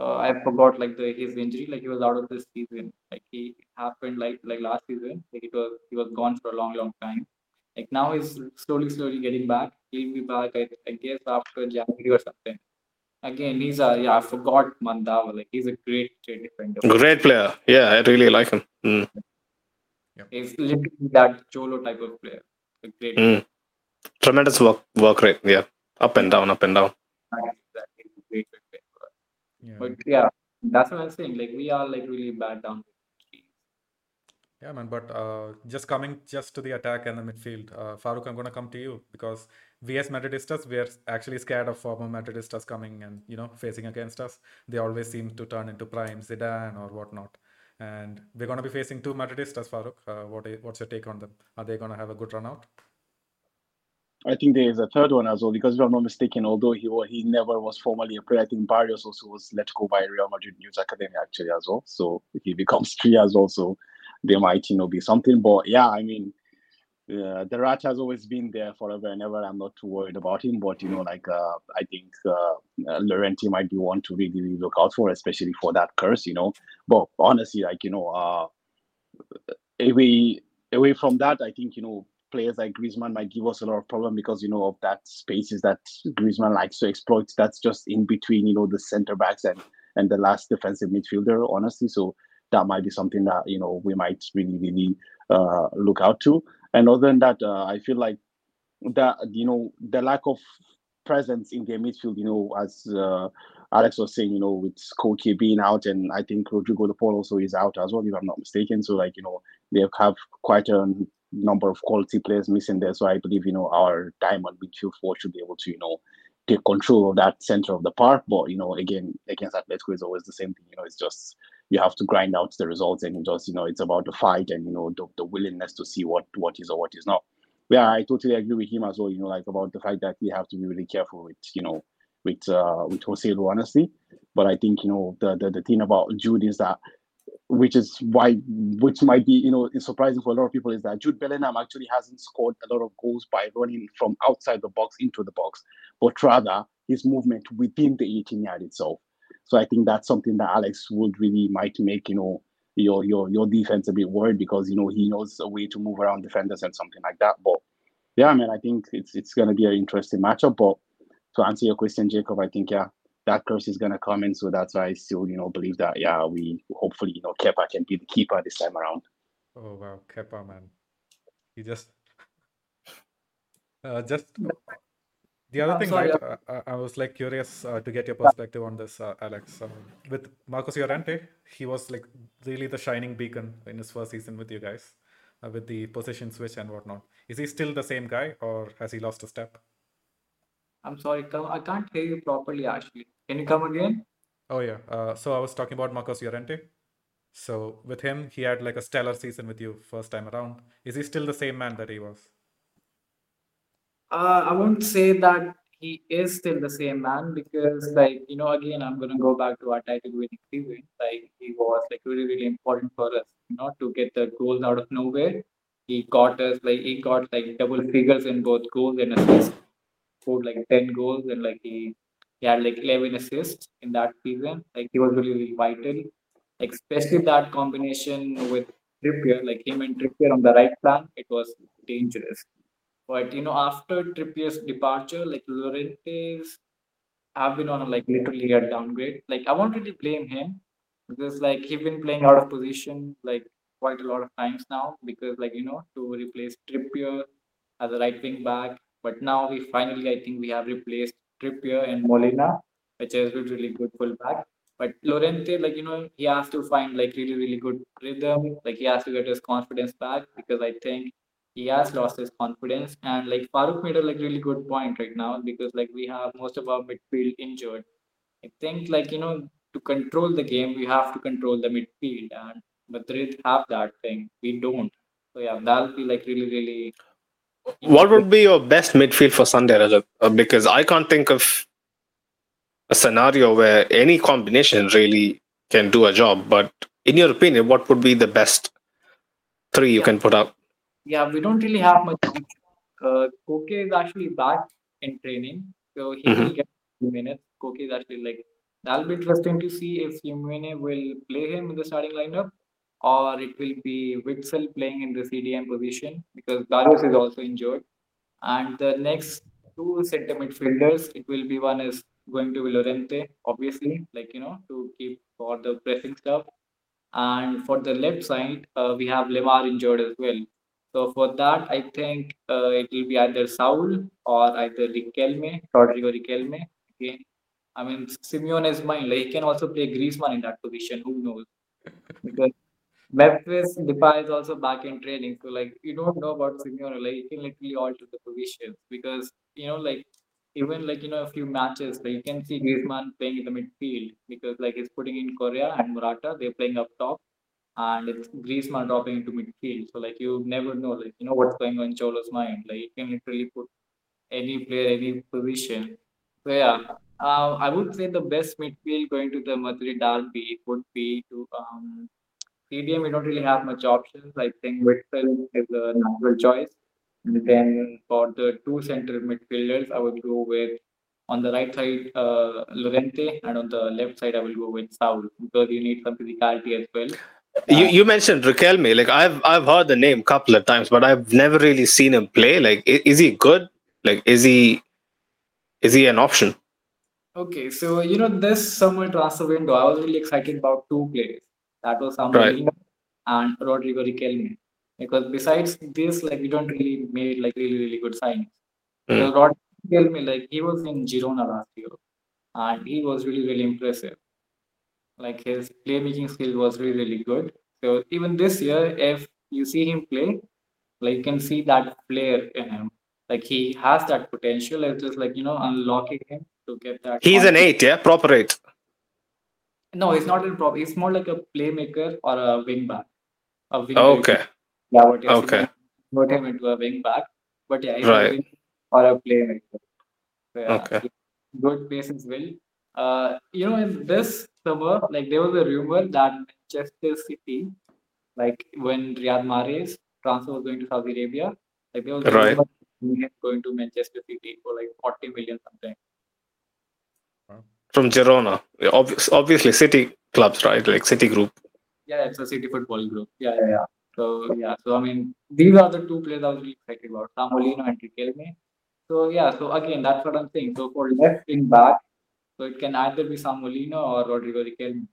uh, I forgot like the his injury, like he was out of this season. Like he happened like like last season. Like it was he was gone for a long, long time. Like now he's slowly, slowly getting back. He'll be back, I, I guess, after January or something. Again, he's a yeah. I forgot Mandava. Like he's a great, great defender. Great player. Yeah, I really like him. Mm. He's literally that Cholo type of player. A great. Mm. Tremendous work work rate. Yeah, up and down, up and down. Exactly. Great, great yeah. But yeah, that's what I'm saying. Like we are like really bad down. Yeah, man. But uh, just coming just to the attack and the midfield, uh, I'm gonna come to you because we as Madridistas, we are actually scared of former Madridistas coming and you know facing against us. They always seem to turn into prime Zidane or whatnot. And we're gonna be facing two Madridistas, Farouk. Uh, what what's your take on them? Are they gonna have a good run out? I think there is a third one as well because if I'm not mistaken, although he he never was formally a player, I think Barrios also was let go by Real Madrid Youth Academy actually as well. So he becomes <laughs> three as well, so there might you know be something. But yeah, I mean, uh, the rat has always been there forever and ever. I'm not too worried about him, but you know, like uh, I think uh, uh Llorente might be one to really, really look out for, especially for that curse, you know. But honestly, like you know, uh, away away from that, I think you know players like Griezmann might give us a lot of problem because you know of that spaces that Griezmann likes to exploit. That's just in between, you know, the centre backs and and the last defensive midfielder. Honestly, so that might be something that you know we might really really uh, look out to. And other than that, uh, I feel like that you know the lack of presence in their midfield. You know, as uh, Alex was saying, you know, with Koke being out, and I think Rodrigo De Paul also is out as well, if I'm not mistaken. So like you know they have quite a number of quality players missing there. So I believe, you know, our diamond midfield four should be able to, you know, take control of that center of the park. But, you know, again, against Atletico is always the same thing. You know, it's just you have to grind out the results and just, you know, it's about the fight and, you know, the, the willingness to see what what is or what is not. Yeah, I totally agree with him as well, you know, like about the fact that we have to be really careful with, you know, with uh with Jose honestly. But I think, you know, the, the the thing about Jude is that which is why, which might be, you know, surprising for a lot of people, is that Jude Bellingham actually hasn't scored a lot of goals by running from outside the box into the box, but rather his movement within the 18 yard itself. So I think that's something that Alex would really might make, you know, your your your defense a bit worried because you know he knows a way to move around defenders and something like that. But yeah, man, I think it's it's gonna be an interesting matchup. But to answer your question, Jacob, I think yeah, that curse is gonna come in. So that's why I still, you know, believe that yeah, we hopefully, you know, Kepa can be the keeper this time around. Oh wow, Kepa man. He just <laughs> uh, just the other I'm thing, sorry, right? Uh, I I was like curious uh, to get your perspective on this, uh, Alex. Um, with Marcos Llorente, he was like really the shining beacon in his first season with you guys, uh, with the position switch and whatnot. Is he still the same guy, or has he lost a step? I'm sorry, come, I can't hear you properly. Actually, can you come again? Oh yeah. Uh, so I was talking about Marcos Llorente. So with him, he had like a stellar season with you first time around. Is he still the same man that he was? Uh, I won't say that he is still the same man because, like, you know, again, I'm gonna go back to our title winning season. Like, he was like really, really important for us, you know, to get the goals out of nowhere. He got us like he got like double figures in both goals and assists. Scored like ten goals and like he he had like eleven assists in that season. Like he was really, really vital. Especially that combination with Trippier, like him and Trippier on the right flank, it was dangerous. But you know, after Trippier's departure, like Llorente's have been on a like literally a downgrade. Like I won't really blame him because like he's been playing out of position like quite a lot of times now because like you know to replace Trippier as a right wing back. But now we finally I think we have replaced Trippier and Molina, which is really, really good fullback. But Llorente, like you know, he has to find like really, really good rhythm. Like he has to get his confidence back because I think he has lost his confidence. And like Farooq made a like really good point right now because like we have most of our midfield injured. I think like you know to control the game we have to control the midfield and Madrid have that thing. We don't. So yeah, that'll be like really really. What would be your best midfield for Sunday, Rajat? Uh, because I can't think of a scenario where any combination really can do a job. But in your opinion, what would be the best three you Yeah. can put out? Yeah, we don't really have much. Uh, Koke is actually back in training, so he will Mhm. get few minutes. Koke is actually like that'll be interesting to see if Simeone will play him in the starting lineup or it will be Witsel playing in the CDM position because Darius is also injured. And the next two center midfielders, it will be one is going to be Llorente, obviously, like you know, to keep for the pressing stuff. And for the left side, uh, we have Lemar injured as well. So for that, I think uh, it will be either Saul or either Riquelme, Rodrigo Riquelme. Okay. I mean, Simeone is mine. Like he can also play Griezmann in that position. Who knows? Because Memphis Depay is also back in training. So like you don't know about Simeone. Like he can literally alter the positions because you know like even like you know a few matches like you can see Griezmann playing in the midfield because like he's putting in Correa and Morata. They're playing up top and it's Griezmann dropping into midfield. So like you never know, like you know what's going on in Cholo's mind. Like you can literally put any player, any position. So yeah, uh, I would say the best midfield going to the Madrid derby would be to um, CDM. We don't really have much options. I think Witsel is a natural choice. And then for the two center midfielders, I would go with on the right side uh, Llorente, and on the left side I will go with Saul because you need some physicality as well. You you mentioned Riquelme. Like I've I've heard the name a couple of times, but I've never really seen him play. Like is he good? Like is he is he an option? Okay, so you know this summer transfer window, I was really excited about two players. That was Samuel Right. And Rodrigo Riquelme. Because besides this, like we don't really made like really really good signings. Mm. So Rodrigo Riquelme, like he was in Girona last year, and he was really really impressive. Like his playmaking skill was really really good. So even this year, if you see him play, like you can see that player in him. Like he has that potential. It's just like you know unlocking him to get that. He's an eight, yeah, proper eight. No, he's not in prop. He's more like a playmaker or a wing back. A winger. Okay, Yeah, what okay. Convert him into a wing back. But yeah, he's Right. a wing or a playmaker. So, yeah, Okay. good pace as well. Uh, you know, in this summer, like there was a rumor that Manchester City, like when Riyad Mahrez transfer was going to Saudi Arabia, like there was Right. rumor he going to Manchester City for like 40 million something. From Girona. Yeah, obviously, City clubs, right? Like City Group. Yeah, it's a City football group. Yeah, yeah, yeah. So yeah, so I mean, these are the two players I was really excited about, Samu Lino and Riquelme. So yeah, so again, that's what I'm saying. So for left wing back, so it can either be Samu Lino or Rodrigo Riquelme.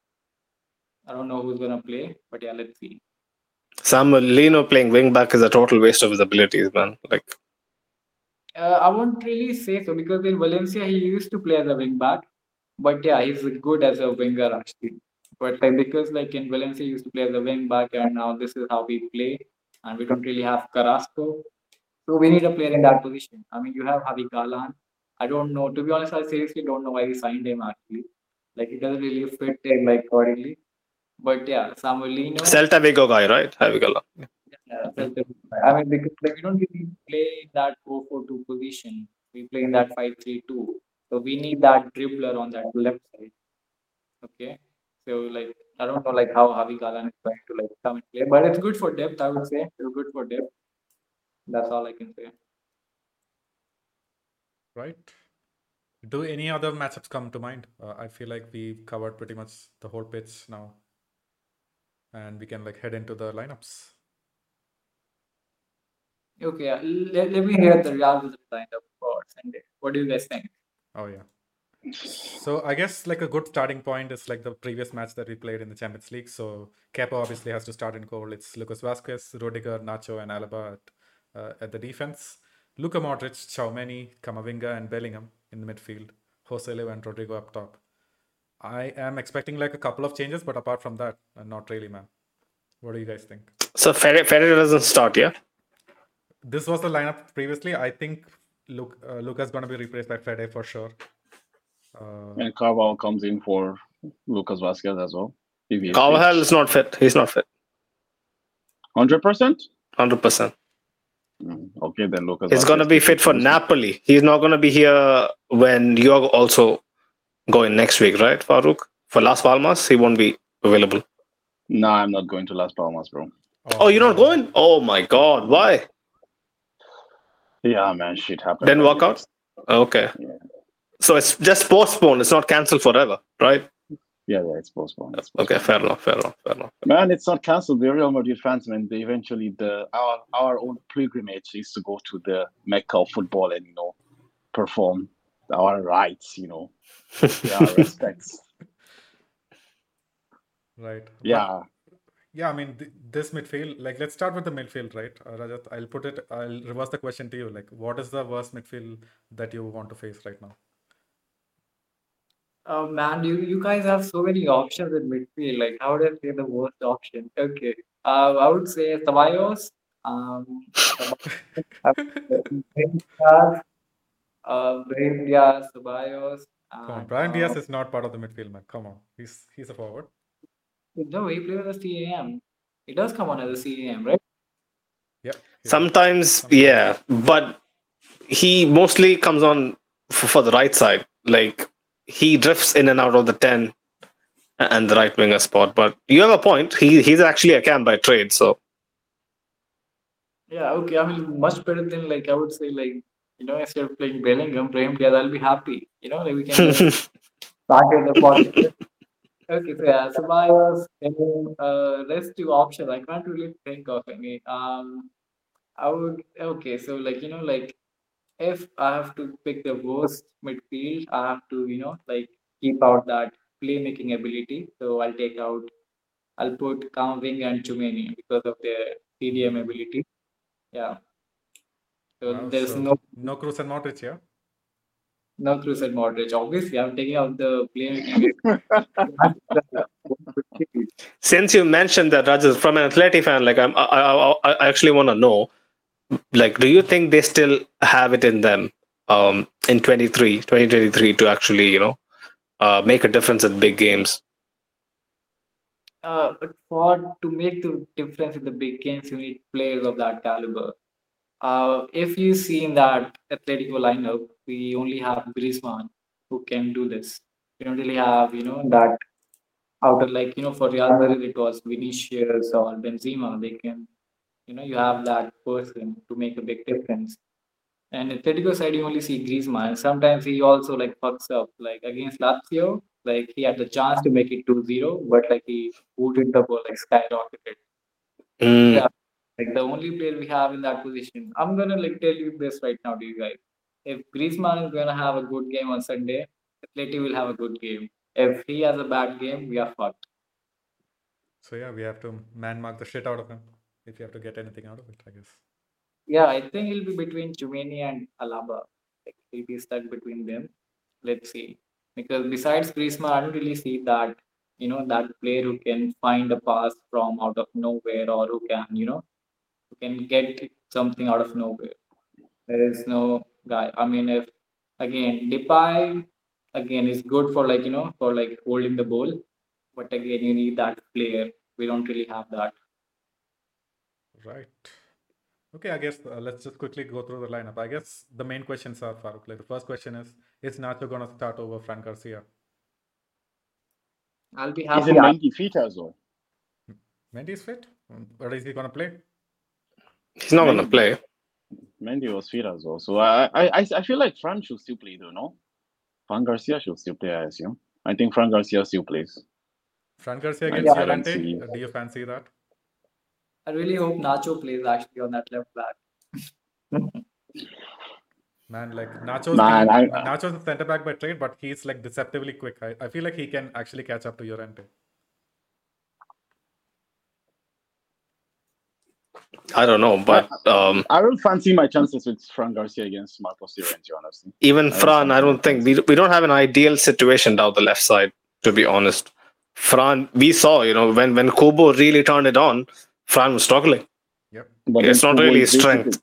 I don't know who's gonna play, but yeah, let's see. Samu Lino playing wing back is a total waste of his abilities, man. Like, Uh, I won't really say so because in Valencia he used to play as a wing back, but yeah, he's good as a winger actually. But like, because like in Valencia he used to play as a wing back, and now this is how we play, and we don't really have Carrasco, so we need a player in that position. I mean, you have Javi Galan. I don't know. To be honest, I seriously don't know why he signed him actually. Like he doesn't really fit him like accordingly. But yeah, Samu Lino. Celta Vigo guy, right? Javi Galan. Yeah, Celta Vigo. I mean, because like we don't really play in that 4-4-2 position. We play in that 5-3-2. So we need that dribbler on that left side. Okay. So like I don't know like how Javi Galan is going to like come and play, but it's good for depth. I would say it's good for depth. That's all I can say. Right? Do any other matchups come to mind? Uh, I feel like we've covered pretty much the whole pitch now, and we can like head into the lineups. Okay, let, let me hear the Real Madrid lineup for Sunday. What do you guys think? Oh yeah. So I guess like a good starting point is like the previous match that we played in the Champions League. So Kepa obviously has to start in goal. It's Lucas Vazquez, Rudiger, Nacho, and Alaba at, uh, at the defense. Luka Modric, Tchouameni, Camavinga, and Bellingham in the midfield. Joselu and Rodrygo up top. I am expecting like a couple of changes, but apart from that, uh, not really, man. What do you guys think? So Ferreira, Ferreira doesn't start, yeah? This was the lineup previously. I think Luke, uh, Luka's going to be replaced by Fede for sure. Uh, And Carvajal comes in for Lucas Vazquez as well. If he is Carvajal is not fit. He's not fit. Hundred percent. 100%. Mm, Mm-hmm. Okay, then Lucas. He's going to be fit for Napoli. He's not going to be here when you're also going next week, right, Farouk? For Las Palmas, he won't be available. No, I'm not going to Las Palmas, bro. Oh, you're not going? Oh my God. Why? Yeah, man, shit happened. Then walk out? Okay. Yeah. So it's just postponed. It's not cancelled forever, right? Yeah, yeah, it's postponed. It's Okay, fair enough, fair enough, fair enough. Man, it's not cancelled. The Real Madrid fans, man, they eventually the our our own pilgrimage is to go to the Mecca of football and you know perform our rights, you know, <laughs> our respects. Right. But- Yeah, Yeah, I mean, th- this midfield, like, let's start with the midfield, right? Uh, Rajat, I'll put it, I'll reverse the question to you. Like, what is the worst midfield that you want to face right now? Oh man, you you guys have so many options in midfield. Like, how do I say the worst option? Okay, uh, I would say Ceballos, um, Brahim <laughs> Diaz, uh, Brahim Diaz, Ceballos. Come on, and, Brahim Diaz uh, is not part of the midfield, man. Come on, he's he's a forward. No, he plays as a CAM. He does come on as a CAM, right? Yeah. he's- Sometimes, yeah, but he mostly comes on for, for the right side. Like he drifts in and out of the 10 and the right winger spot. But you have a point. He he's actually a cam by trade. So Yeah, okay. I mean, much better than like I would say like you know instead of playing Bellingham, Brahim Diaz, I'll be happy. You know, like we can <laughs> start with the positive. Okay, so yeah, so then uh, rest two options. I can't really think of any. Um, I would okay, so like you know, like if I have to pick the worst midfield, I have to you know like keep out that playmaking ability. So I'll take out, I'll put Kamving and Tchouameni because of their CDM ability. Yeah. So Wow, there's so no no Kroos and Modric, yeah? no Kroos and Modric. Obviously, I'm taking out the playmaking. <laughs> since you mentioned that, Rajat, from an Atleti fan, like I'm, I, I, I actually want to know, like, do you think they still have it in them um, in 23, 2023 to actually, you know, uh, make a difference in big games? Uh, but for to make the difference in the big games, you need players of that caliber. Uh, if you see in that Atletico lineup, we only have Griezmann who can do this. We don't really have, you know, that outer like, you know, for Real Madrid it was Vinicius or Benzema. They can, you know, you have that person to make a big difference. And Atletico side, you only see Griezmann. Sometimes he also like fucks up. Like against Lazio, like he had the chance to make it 2-0, but like he booted the ball, like skyrocketed. Mm. Yeah. Like the only player we have in that position. I'm gonna like tell you this right now to you guys. If Griezmann is gonna have a good game on Sunday, Atleti will have a good game. If he has a bad game, we are fucked. So yeah, we have to man mark the shit out of him if you have to get anything out of it, I guess. Yeah, I think he'll be between Tchouameni and Alaba. Like he'll be stuck between them. Let's see. Because besides Griezmann, I don't really see that you know that player who can find a pass from out of nowhere or who can you know who can get something out of nowhere. There is no guy. I mean, if again Depay again is good for like you know for like holding the ball, but again you need that player. We don't really have that. Right. Okay, I guess uh, let's just quickly go through the lineup. I guess the main questions are Farooq. Like the first question is: Is Nacho gonna start over Fran Garcia? I'll be Is happy. it Mendy fit as well? Mendy is fit, or is he gonna play? He's not going to play. Mendy was fit as well. So I, I, I I feel like Fran should still play though, no? Fran Garcia should still play, I assume. I think Fran Garcia still plays. Fran Garcia against haven't Llorente? Do you fancy that? I really hope Nacho plays actually on that left back. <laughs> Man, like Nacho's Man, the, I- Nacho's a centre back by trade, but he's like deceptively quick. I, I feel like he can actually catch up to Llorente. I don't know, but um, I don't fancy my chances with Fran Garcia against Marcos Llorente, honestly. even I Fran, I don't think we, we don't have an ideal situation down the left side, to be honest. Fran, we saw, you know, when, when Kubo really turned it on, Fran was struggling. Yep. But It's not Kubo really is his strength.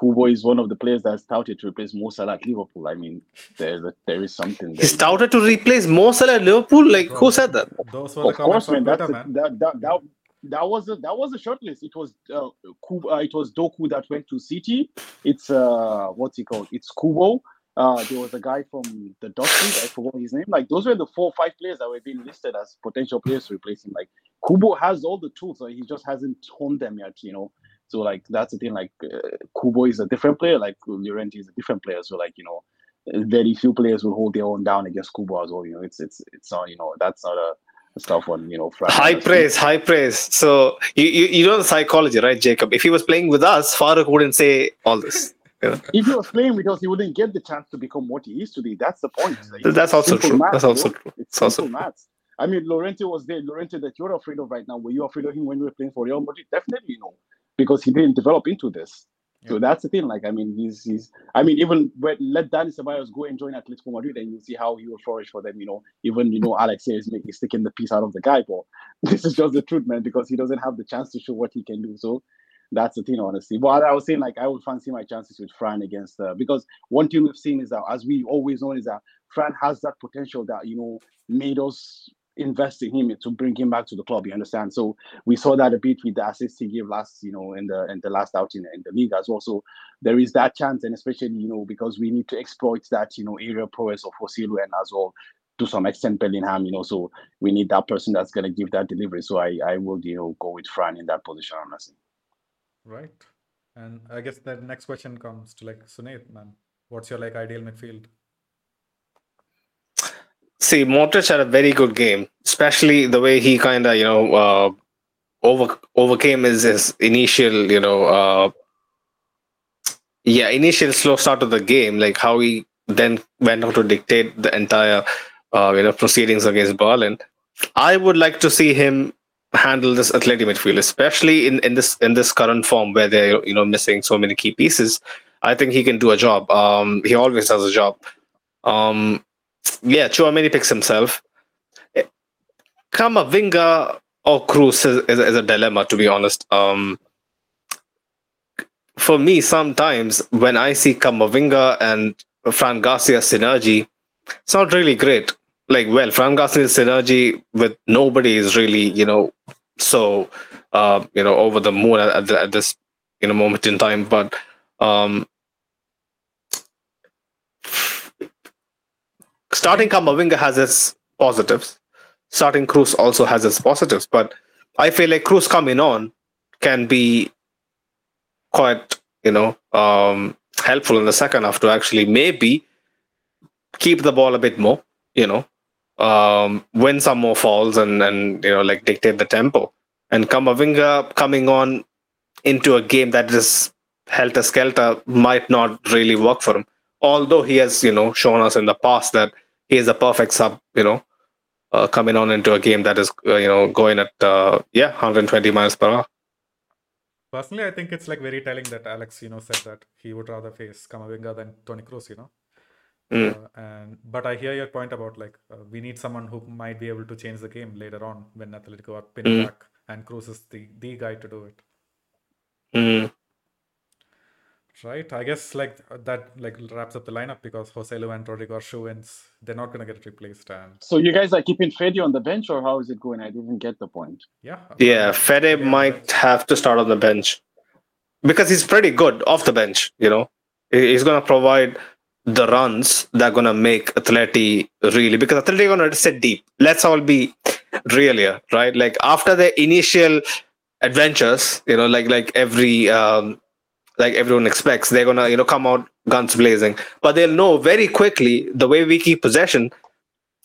Kubo is one of the players that's touted to replace Mo Salah at Liverpool. I mean, there's a, there is something there. He's touted to replace Mo Salah at Liverpool. Like, who said that? Those were the Of comments course, man. on That's Twitter, a, man. that, that, that, that was a that was a short list. It was uh, Kubo, uh, it was Doku that went to City. It's uh what's he called? It's Kubo. Uh, there was a guy from the Dutch league. I forgot his name. Like those were the four or five players that were being listed as potential players to replace him. Like Kubo has all the tools, so he just hasn't honed them yet. You know. So like that's the thing. Like uh, Kubo is a different player. Like Llorente is a different player. So like you know, very few players will hold their own down against Kubo as well. You know, it's it's it's not you know that's not a stuff on you know Fran, High praise, high praise. So, you, you, you know the psychology, right, Jacob? If he was playing with us, Farooq wouldn't say all this. If he was playing with us, he wouldn't get the chance to become what he is today. That's the point. Like, That's also simple true. That's also true. It's also maths. I mean, Llorente was there. Llorente that you're afraid of right now. Were you afraid of him when you were playing for Real Madrid? Definitely no, because he didn't develop into this. So that's the thing. Like, I mean, he's he's. I mean, even when, let Dani Ceballos go and join Atletico Madrid, and you'll see how he will flourish for them. You know, even you know Alex says making sticking the piece out of the guy, but <laughs> this is just the truth, man, because he doesn't have the chance to show what he can do. So that's the thing, honestly. But I was saying, like, I would fancy my chances with Fran against uh, because one thing we've seen is that, as we always know, is that Fran has that potential that you know made us invest in him to bring him back to the club. You understand? So we saw that a bit with the assist he gave last, you know, in the in the last outing in the league as well. So there is that chance, and especially you know because we need to exploit that you know area prowess of Joselu and as well to some extent Bellingham. You know, so we need that person that's gonna give that delivery. So I I would you know go with Fran in that position, honestly. Right. And I guess the next question comes to like Sunit, man. What's your like ideal midfield? See, Modric had a very good game, especially the way he kind of, you know, uh, over overcame his, his initial, you know, uh, yeah, initial slow start of the game, like how he then went on to dictate the entire, uh, you know, proceedings against Berlin. I would like to see him handle this athletic midfield, especially in, in this in this current form where they're you know missing so many key pieces. I think he can do a job. Um, he always does a job. Um, yeah, Tchouameni picks himself. Eh, Camavinga or Kroos is, is, is a dilemma, to be honest. Um, for me, sometimes when I see Camavinga and Fran Garcia synergy, it's not really great. Like, well, Fran Garcia's synergy with nobody is really, you know, so, uh, you know, over the moon at, at, at this, you know, moment in time. But um, starting Camavinga has its positives. Starting Kroos also has its positives, but I feel like Kroos coming on can be quite, you know, um, helpful in the second half to actually maybe keep the ball a bit more, you know, um, win some more falls and and you know like dictate the tempo. And Camavinga coming on into a game that is helter skelter might not really work for him. Although he has, you know, shown us in the past that he is a perfect sub, you know, uh, coming on into a game that is, uh, you know, going at uh, yeah 120 miles per hour. Personally, I think it's like very telling that Alex, you know, said that he would rather face Camavinga than Toni Kroos, you know. Mm. And but I hear your point about like uh, we need someone who might be able to change the game later on when Atletico are pinning Mm. back, and Kroos is the the guy to do it, Mm. Right? I guess like that like wraps up the lineup because Joselu and Rodrygo are shoe-ins. They're not gonna get replaced, and So you guys are keeping Freddy on the bench, or how is it going? I didn't get the point. yeah, Yeah, Fede Yeah, might have to start on the bench because he's pretty good off the bench. You know, he's going to provide the runs that are going to make Atleti really because Atleti are going to sit deep. Let's all be real here, right? Like after the initial adventures, you know, like like every um, like everyone expects, they're gonna you know come out guns blazing, but they'll know very quickly the way we keep possession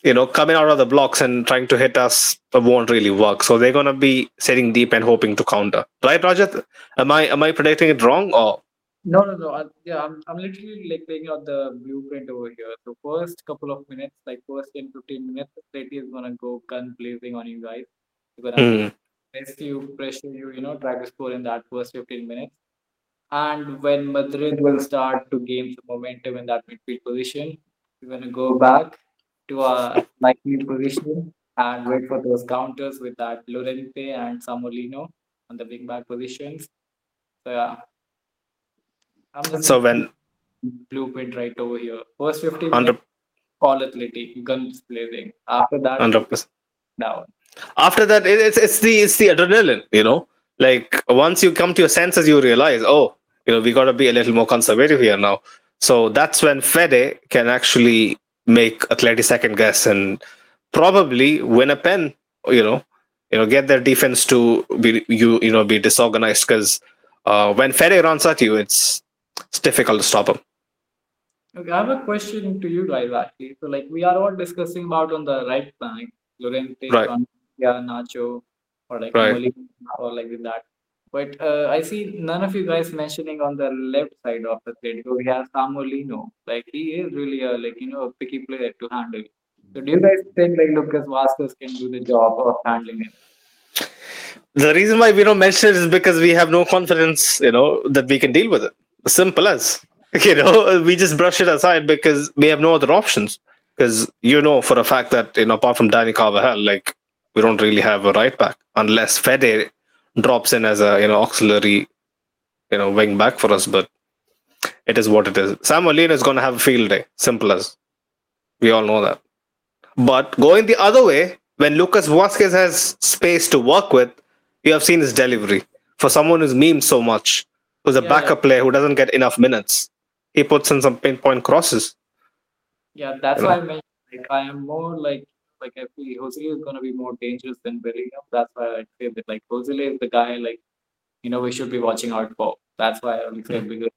you know, coming out of the blocks and trying to hit us won't really work. So they're gonna be sitting deep and hoping to counter. Right, Rajat? Am I am I predicting it wrong or No, no, no. I, yeah, I'm, I'm literally like laying out the blueprint over here. So first couple of minutes, like first 10, 15 minutes, City is gonna go gun blazing on you guys. You're gonna press you, pressure you, you know, try to score in that first 15 minutes. And when Madrid will start to gain some momentum in that midfield position, we're gonna go back to our likely position and wait for those counters with that Llorente and Samu Lino on the wing back positions. So yeah. I'm so when blueprint right over here. First 15 under minutes, all athletic, guns blazing. After that, under percent down. after that it's it's the it's the adrenaline, you know. Like once you come to your senses, you realize, oh, you know, we got to be a little more conservative here now. So that's when Fede can actually make Atleti second guess and probably win a pen. You know, you know, get their defense to be you you know be disorganized because uh, when Fede runs at you, it's it's difficult to stop him. Okay, I have a question to you guys actually. So, like, we are all discussing about on the right flank, Llorente, Right. yeah, Nacho, or like Right. Molina, or like with that. But uh, I see none of you guys mentioning on the left side of the. So we have Samu Lino. Like he is really a like you know a picky player to handle. So do you guys think like Lucas Vazquez can do the job of handling it? The reason why we don't mention it is because we have no confidence, you know, that we can deal with it. Simple as. <laughs> You know, we just brush it aside because we have no other options. Because you know for a fact that, you know, apart from Dani Carvajal, like we don't really have a right back unless Fede drops in as a, you know, auxiliary, you know, wing back for us. But it is what it is. Samu Lino is going to have a field day. Simple as. We all know that. But going the other way, when Lucas Vazquez has space to work with, you have seen his delivery. For someone who's memed so much, who's a Yeah, backup player who doesn't get enough minutes, he puts in some pinpoint crosses. Yeah, that's You why I like I am more like like I feel Jose is gonna be more dangerous than Bellingham. That's why I say that like Jose is the guy like you know we should be watching out for. That's why I only said because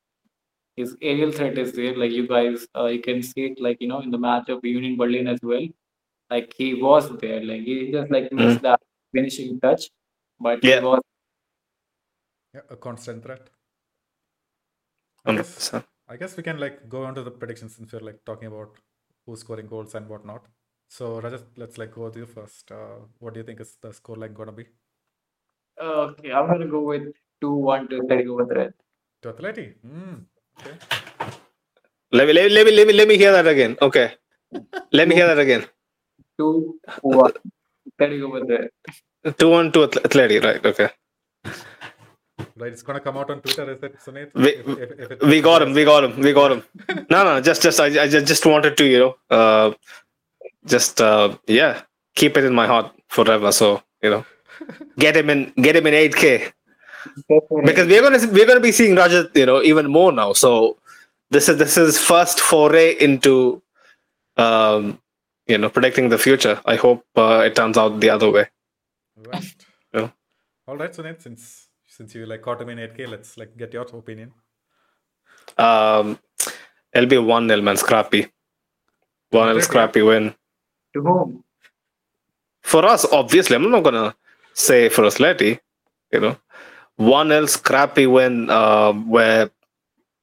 his aerial threat is there. Like you guys, uh, you can see it like you know in the match of Union Berlin as well. Like he was there. Like he just like missed that finishing touch, but Yeah. he was Yeah, a constant threat. I guess, I guess we can like go on to the predictions since we're like talking about who's scoring goals and whatnot. So Rajat, let's like go with you first. Uh, what do you think is the score line gonna be uh, okay. I'm gonna go with two one to Atletico Madrid. to Atleti? Mm, okay. Let me, let, me, let, me, let, me, let me hear that again. Okay. Let me hear that again. Two one Atletico Madrid. 2 1 to Atleti, right? Okay. Right, it's gonna come out on Twitter, is it, Sunit? We, If- if- if it- we got him. We got him. We got him. <laughs> No, no, just, just, I, I just, just wanted to, you know, uh, just, uh, yeah, keep it in my heart forever. So, you know, <laughs> get him in, get him in 8K. because we're gonna we're gonna be seeing Rajat, you know, even more now. So this is this is first foray into um, you know, predicting the future. I hope uh, it turns out the other way. Right. <laughs> Yeah. All right, Sunit. Since since you like caught him in 8K, let's like get your opinion. Um, it'll be one nil, man. Scrappy. One nil, scrappy win. To whom? For us, obviously, I'm not gonna say for us, Atleti, you know, one else crappy win uh, where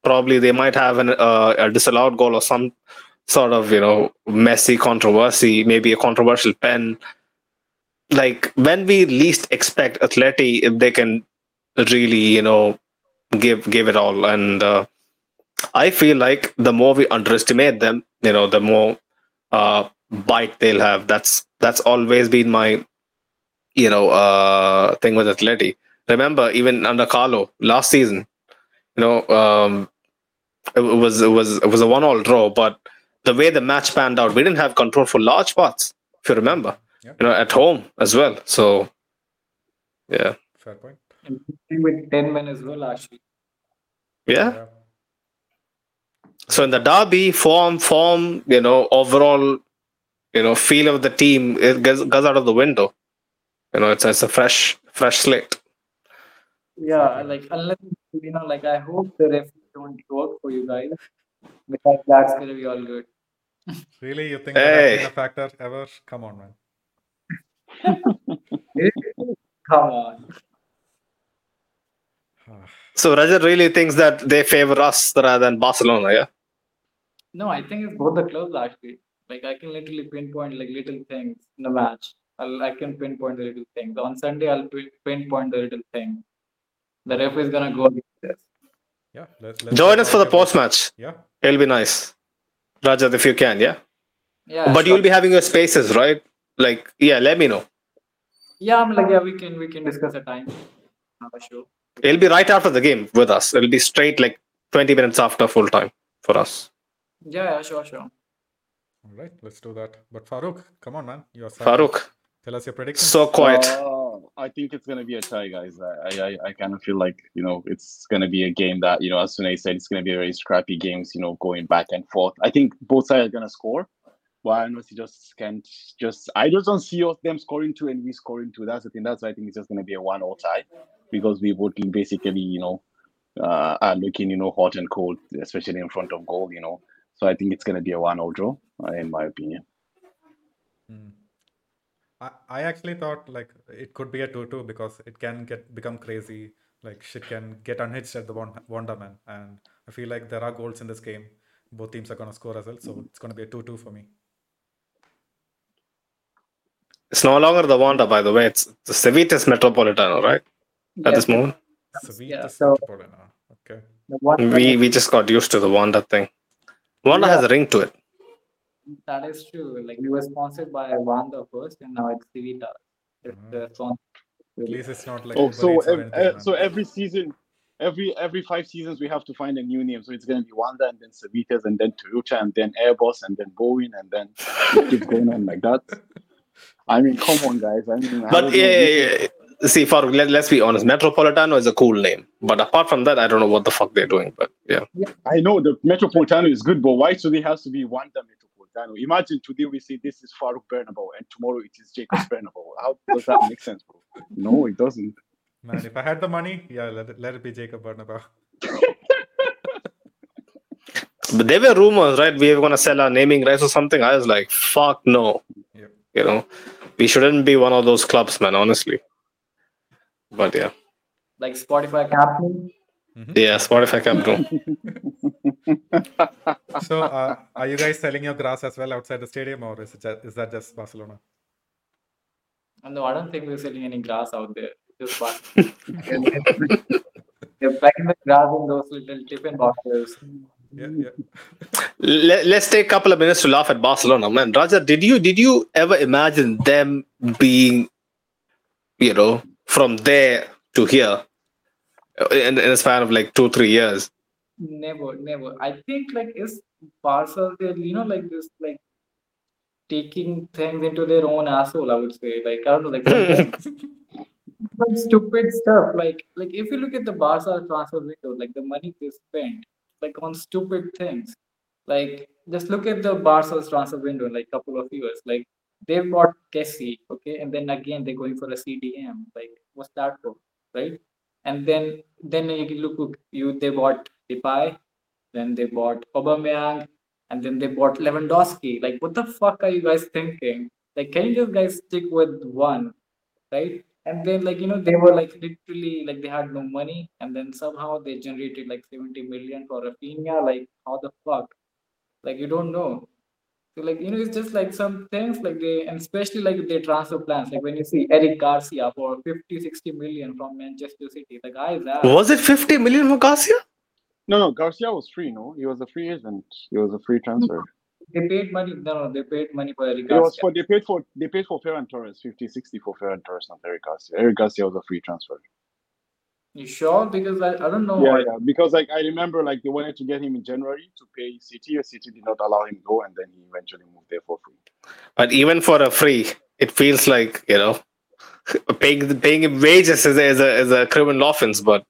probably they might have an, uh, a disallowed goal or some sort of you know messy controversy, maybe a controversial pen. Like when we least expect Atleti, if they can really you know give give it all, and uh, I feel like the more we underestimate them, you know, the more uh, bite they'll have. That's that's always been my you know uh, thing with Atleti. Remember, even under Carlo last season, you know, um, it was it was it was a one-all draw, but the way the match panned out, we didn't have control for large parts. If you remember, Yeah. you know, at home as well. So, yeah, Fair point. And with 10 men as well, actually. yeah. So in the derby, form, form, you know, overall, you know, feel of the team, it goes, goes out of the window. You know, it's it's a fresh fresh slate. Yeah, like unless you know, like I hope the ref don't work for you guys because that's gonna be all good. <laughs> Really, you think that has been Hey. a factor ever? Come on, man. <laughs> Come on. <sighs> So Rajat really thinks that they favor us rather than Barcelona, yeah? No, I think it's both the clubs actually. Like I can literally pinpoint like little things in the match. I'll, I can pinpoint the little things. On Sunday, I'll pinpoint the little thing. The ref is gonna go. Yeah. Let's, let's Join us for the post match. Yeah. It'll be nice. Rajat, if you can, yeah? Yeah, but sure. you'll be having your spaces, right? Like, yeah, let me know. Yeah, I'm like yeah, we can we can discuss a time. Have a show. It'll be right after the game with us. It'll be straight like 20 minutes after full time for us. Yeah, yeah, sure, sure. All right. Let's do that. But Farouk, come on, man. You're silent. Farouk, Tell us your prediction. so quiet. Uh, I think it's gonna be a tie, guys. I, I, I kind of feel like you know it's gonna be a game that you know, as Sunay said, it's gonna be a very scrappy games. You know, going back and forth. I think both sides are gonna score, but I honestly just can't. Just I just don't see them scoring two and we scoring two. That's the thing. That's why I think it's just gonna be a one all tie because we both basically you know uh, are looking you know hot and cold, especially in front of goal. You know, so I think it's gonna be a one all draw, uh, in my opinion. Hmm. I, I actually thought like it could be a 2-2 because it can get become crazy. Like shit can get unhitched at the Won- Wonderman, and I feel like there are goals in this game. Both teams are gonna score as well, so it's gonna be a 2-2 for me. It's no longer the Wanda, by the way. It's the Civitas Metropolitano, right? At this moment. Sweet yeah, so- Metropolitano. Okay. We we just got used to the Wanda thing. Wanda has a ring to it. that is true. Like we were sponsored by Wanda first, and now it's Civita. It's Mhm. the sponsor. At least it's not like Oh, so ev- uh, so every season, every every five seasons, we have to find a new name. So it's gonna be Wanda, and then Savitas, and then Toyota, and then Airbus, and then Boeing, and then it keeps going on like that. I mean, come on, guys. I mean, But don't know. yeah, yeah, yeah. See, Farooq, let, let's be honest. Metropolitano is a cool name, but apart from that, I don't know what the fuck they're doing. But yeah, I know the Metropolitano is good, but why should it has to be Wanda Metropolitano? Imagine today we say this is Farouk Bernabeu, and tomorrow it is Jacobs <laughs> Bernabeu. How does that make sense, bro? No, it doesn't. Man, if I had the money, yeah, let it, let it be Jacob Bernabeu. <laughs> but there were rumors, right? We were gonna sell our naming rights or something. I was like, fuck no. Yep. You know, we shouldn't be one of those clubs, man. Honestly. But yeah, Like Spotify captain. yeah, Spotify Capital. <laughs> So, uh, are you guys selling your grass as well outside the stadium, or is it just, is that just Barcelona? No, I don't think we're selling any grass out there. Just one. <laughs> They're packing the grass in those little tiffin boxes. Yeah, yeah. Let, let's take a couple of minutes to laugh at Barcelona, man. Raja, did you did you ever imagine them being, you know, from there to here uh, in, in a span of like two three years? Never, never. I think like is Barca they're you know like this like taking things into their own asshole. I would say like I don't know like <laughs> stupid stuff. Like like if you look at the Barca transfer window, like the money they spent like on stupid things. Like, just look at the Barca's transfer window in like couple of years. Like, they've got okay, and then again they're going for a CDM. Like, what's that for, right? And then then you look, you they bought Depay, then they bought Aubameyang, and then they bought Lewandowski. Like, what the fuck are you guys thinking? Like, can you just guys stick with one, right? And then, like, you know, they were like literally like they had no money, and then somehow they generated like 70 million for Rafinha. Like, how the fuck? Like, you don't know. So, like, you know, it's just like some things like they, and especially like their transfer plans. Like, when you see Eric Garcia for 50, 60 million from Manchester City, the guy is that. Was it 50 million for Garcia? No, no, Garcia was free. No, he was a free agent. He was a free transfer. They paid money. No, no, they paid money for Eric It was Garcia. for they paid for they paid for Ferran Torres 50, 60 for Ferran Torres, not Eric Garcia. Eric Garcia was a free transfer. You sure? Because I, I don't know. Yeah, yeah. Because like I remember, like they wanted to get him in January to pay City. City did not allow him go, and then he eventually moved there for free. But even for a free, it feels like you know, <laughs> paying paying him wages is a, is a is a criminal offense. But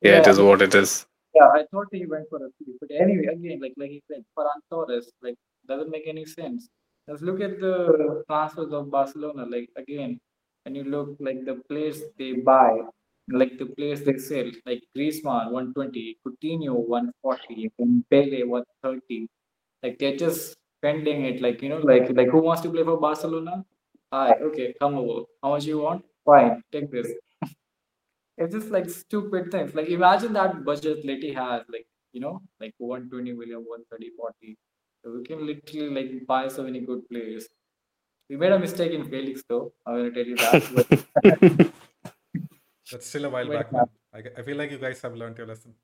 yeah, it Yeah. is what it is. Yeah, I thought he went for a free, But anyway, again, like like he said, Ferran Torres, like doesn't make any sense. Let's look at the transfers of Barcelona. Like again, when you look like the players they buy, like the players they sell, like Griezmann 120, Coutinho 140, Dembele 130. Like they're just spending it like you know, like like who wants to play for Barcelona? Hi, okay, come over. How much you want? Fine, take this. <laughs> It's just like stupid things. Like imagine that budget Letty has, like you know, like 120 million, 130, 40. So we can literally like buy so many good players. We made a mistake in Felix though. I'm gonna tell you that. <laughs> <laughs> But That's still a while back, I, I, g- I feel like you guys have learned your lesson.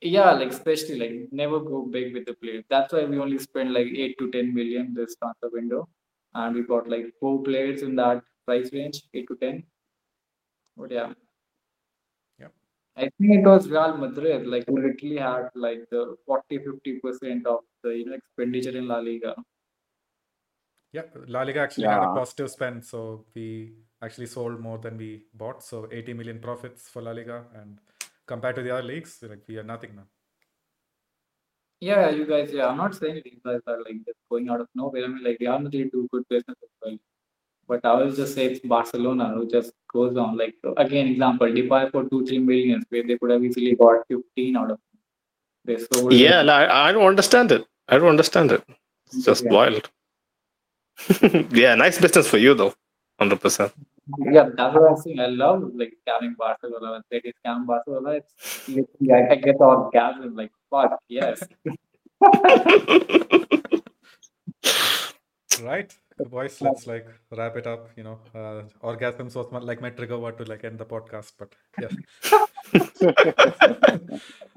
yeah, like especially like never go big with the players. That's why we only spend like eight to ten million this transfer window, and we got like four players in that price range, eight to ten. But yeah. Yep. I think it was Real Madrid, like who literally had like the 40 50 percent of the you know expenditure in La Liga. Yeah, La Liga actually had a Yeah. positive spend, so we actually sold more than we bought. So 80 million profits for La Liga, and compared to the other leagues, like we are nothing now. Yeah, you guys, yeah, I'm not saying these guys are like just going out of nowhere. I mean, like Real Madrid do good business as well. But I will just say it's Barcelona who just goes on. Like again, example, Depay for two, three millions, where they could have easily got 15 out of it. They sold. Yeah, no, I, I don't understand it. I don't understand it. It's just Yeah. wild. <laughs> yeah, nice business for you though. Hundred percent. Yeah, that's what I'm saying. I love like scamming Barcelona. When they scam Barcelona, it's literally, I, I get the orgasm. Like fuck yes. <laughs> Right, boys, let's like wrap it up. You know, uh, orgasms was my, like my trigger word to like end the podcast, but yeah.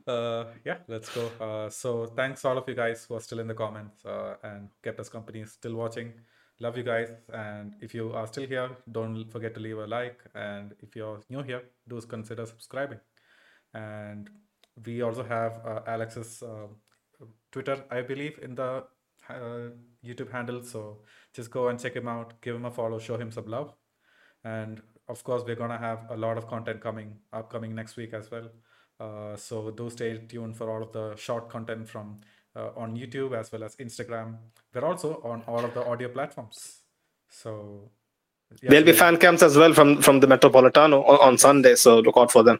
<laughs> uh, yeah, let's go. Uh, so thanks all of you guys who are still in the comments uh, and kept us company, still watching. Love you guys, and if you are still here, don't forget to leave a like. And if you're new here, do consider subscribing. And we also have uh, Alex's uh, Twitter, I believe, in the uh, YouTube handle. So just go and check him out, give him a follow, show him some love. And of course, we're gonna have a lot of content coming upcoming next week as well. Uh, so do stay tuned for all of the short content from uh, on YouTube as well as Instagram. We're also on all of the audio platforms. So yeah, There'll be fan camps as well from from the Metropolitano on, on Sunday, so look out for them.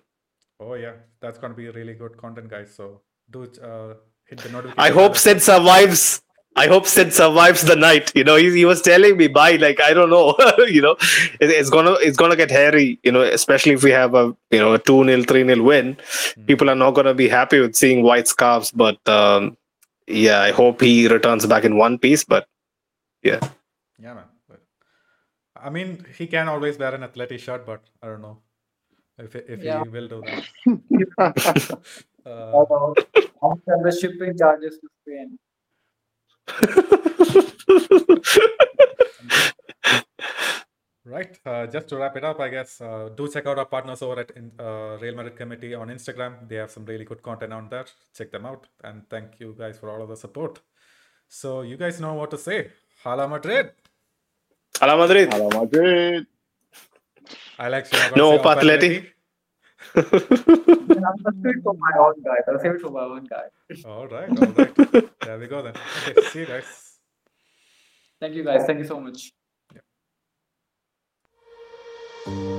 Oh yeah, that's gonna be really good content, guys. So do uh, hit the notification. I hope. Sid survives. I hope Sid survives the night. You know, he, he was telling me, bye. Like I don't know. <laughs> you know, it, it's gonna it's gonna get hairy. You know, especially if we have a you know a two 0 three 0 win. Mm. People are not gonna be happy with seeing white scarves. But um, yeah, I hope he returns back in one piece. But Yeah, yeah, man. But, I mean, he can always wear an Atleti shirt, but I don't know if if Yeah. he will do that. <laughs> uh, Although, after the shipping charges to Spain. <laughs> Right. Uh, just to wrap it up, I guess, uh, do check out our partners over at in, uh, Real Madrid Committee on Instagram. They have some really good content on there. Check them out. And thank you guys for all of the support. So, you guys know what to say. Hala Madrid. Hala Madrid. Hala Madrid. I like No, Patleti. <laughs> I'll save it for my own guys. I'll save it for my own guys. All right, all right. there we go then. Okay, see you guys. Thank you guys. Thank you so much. thank you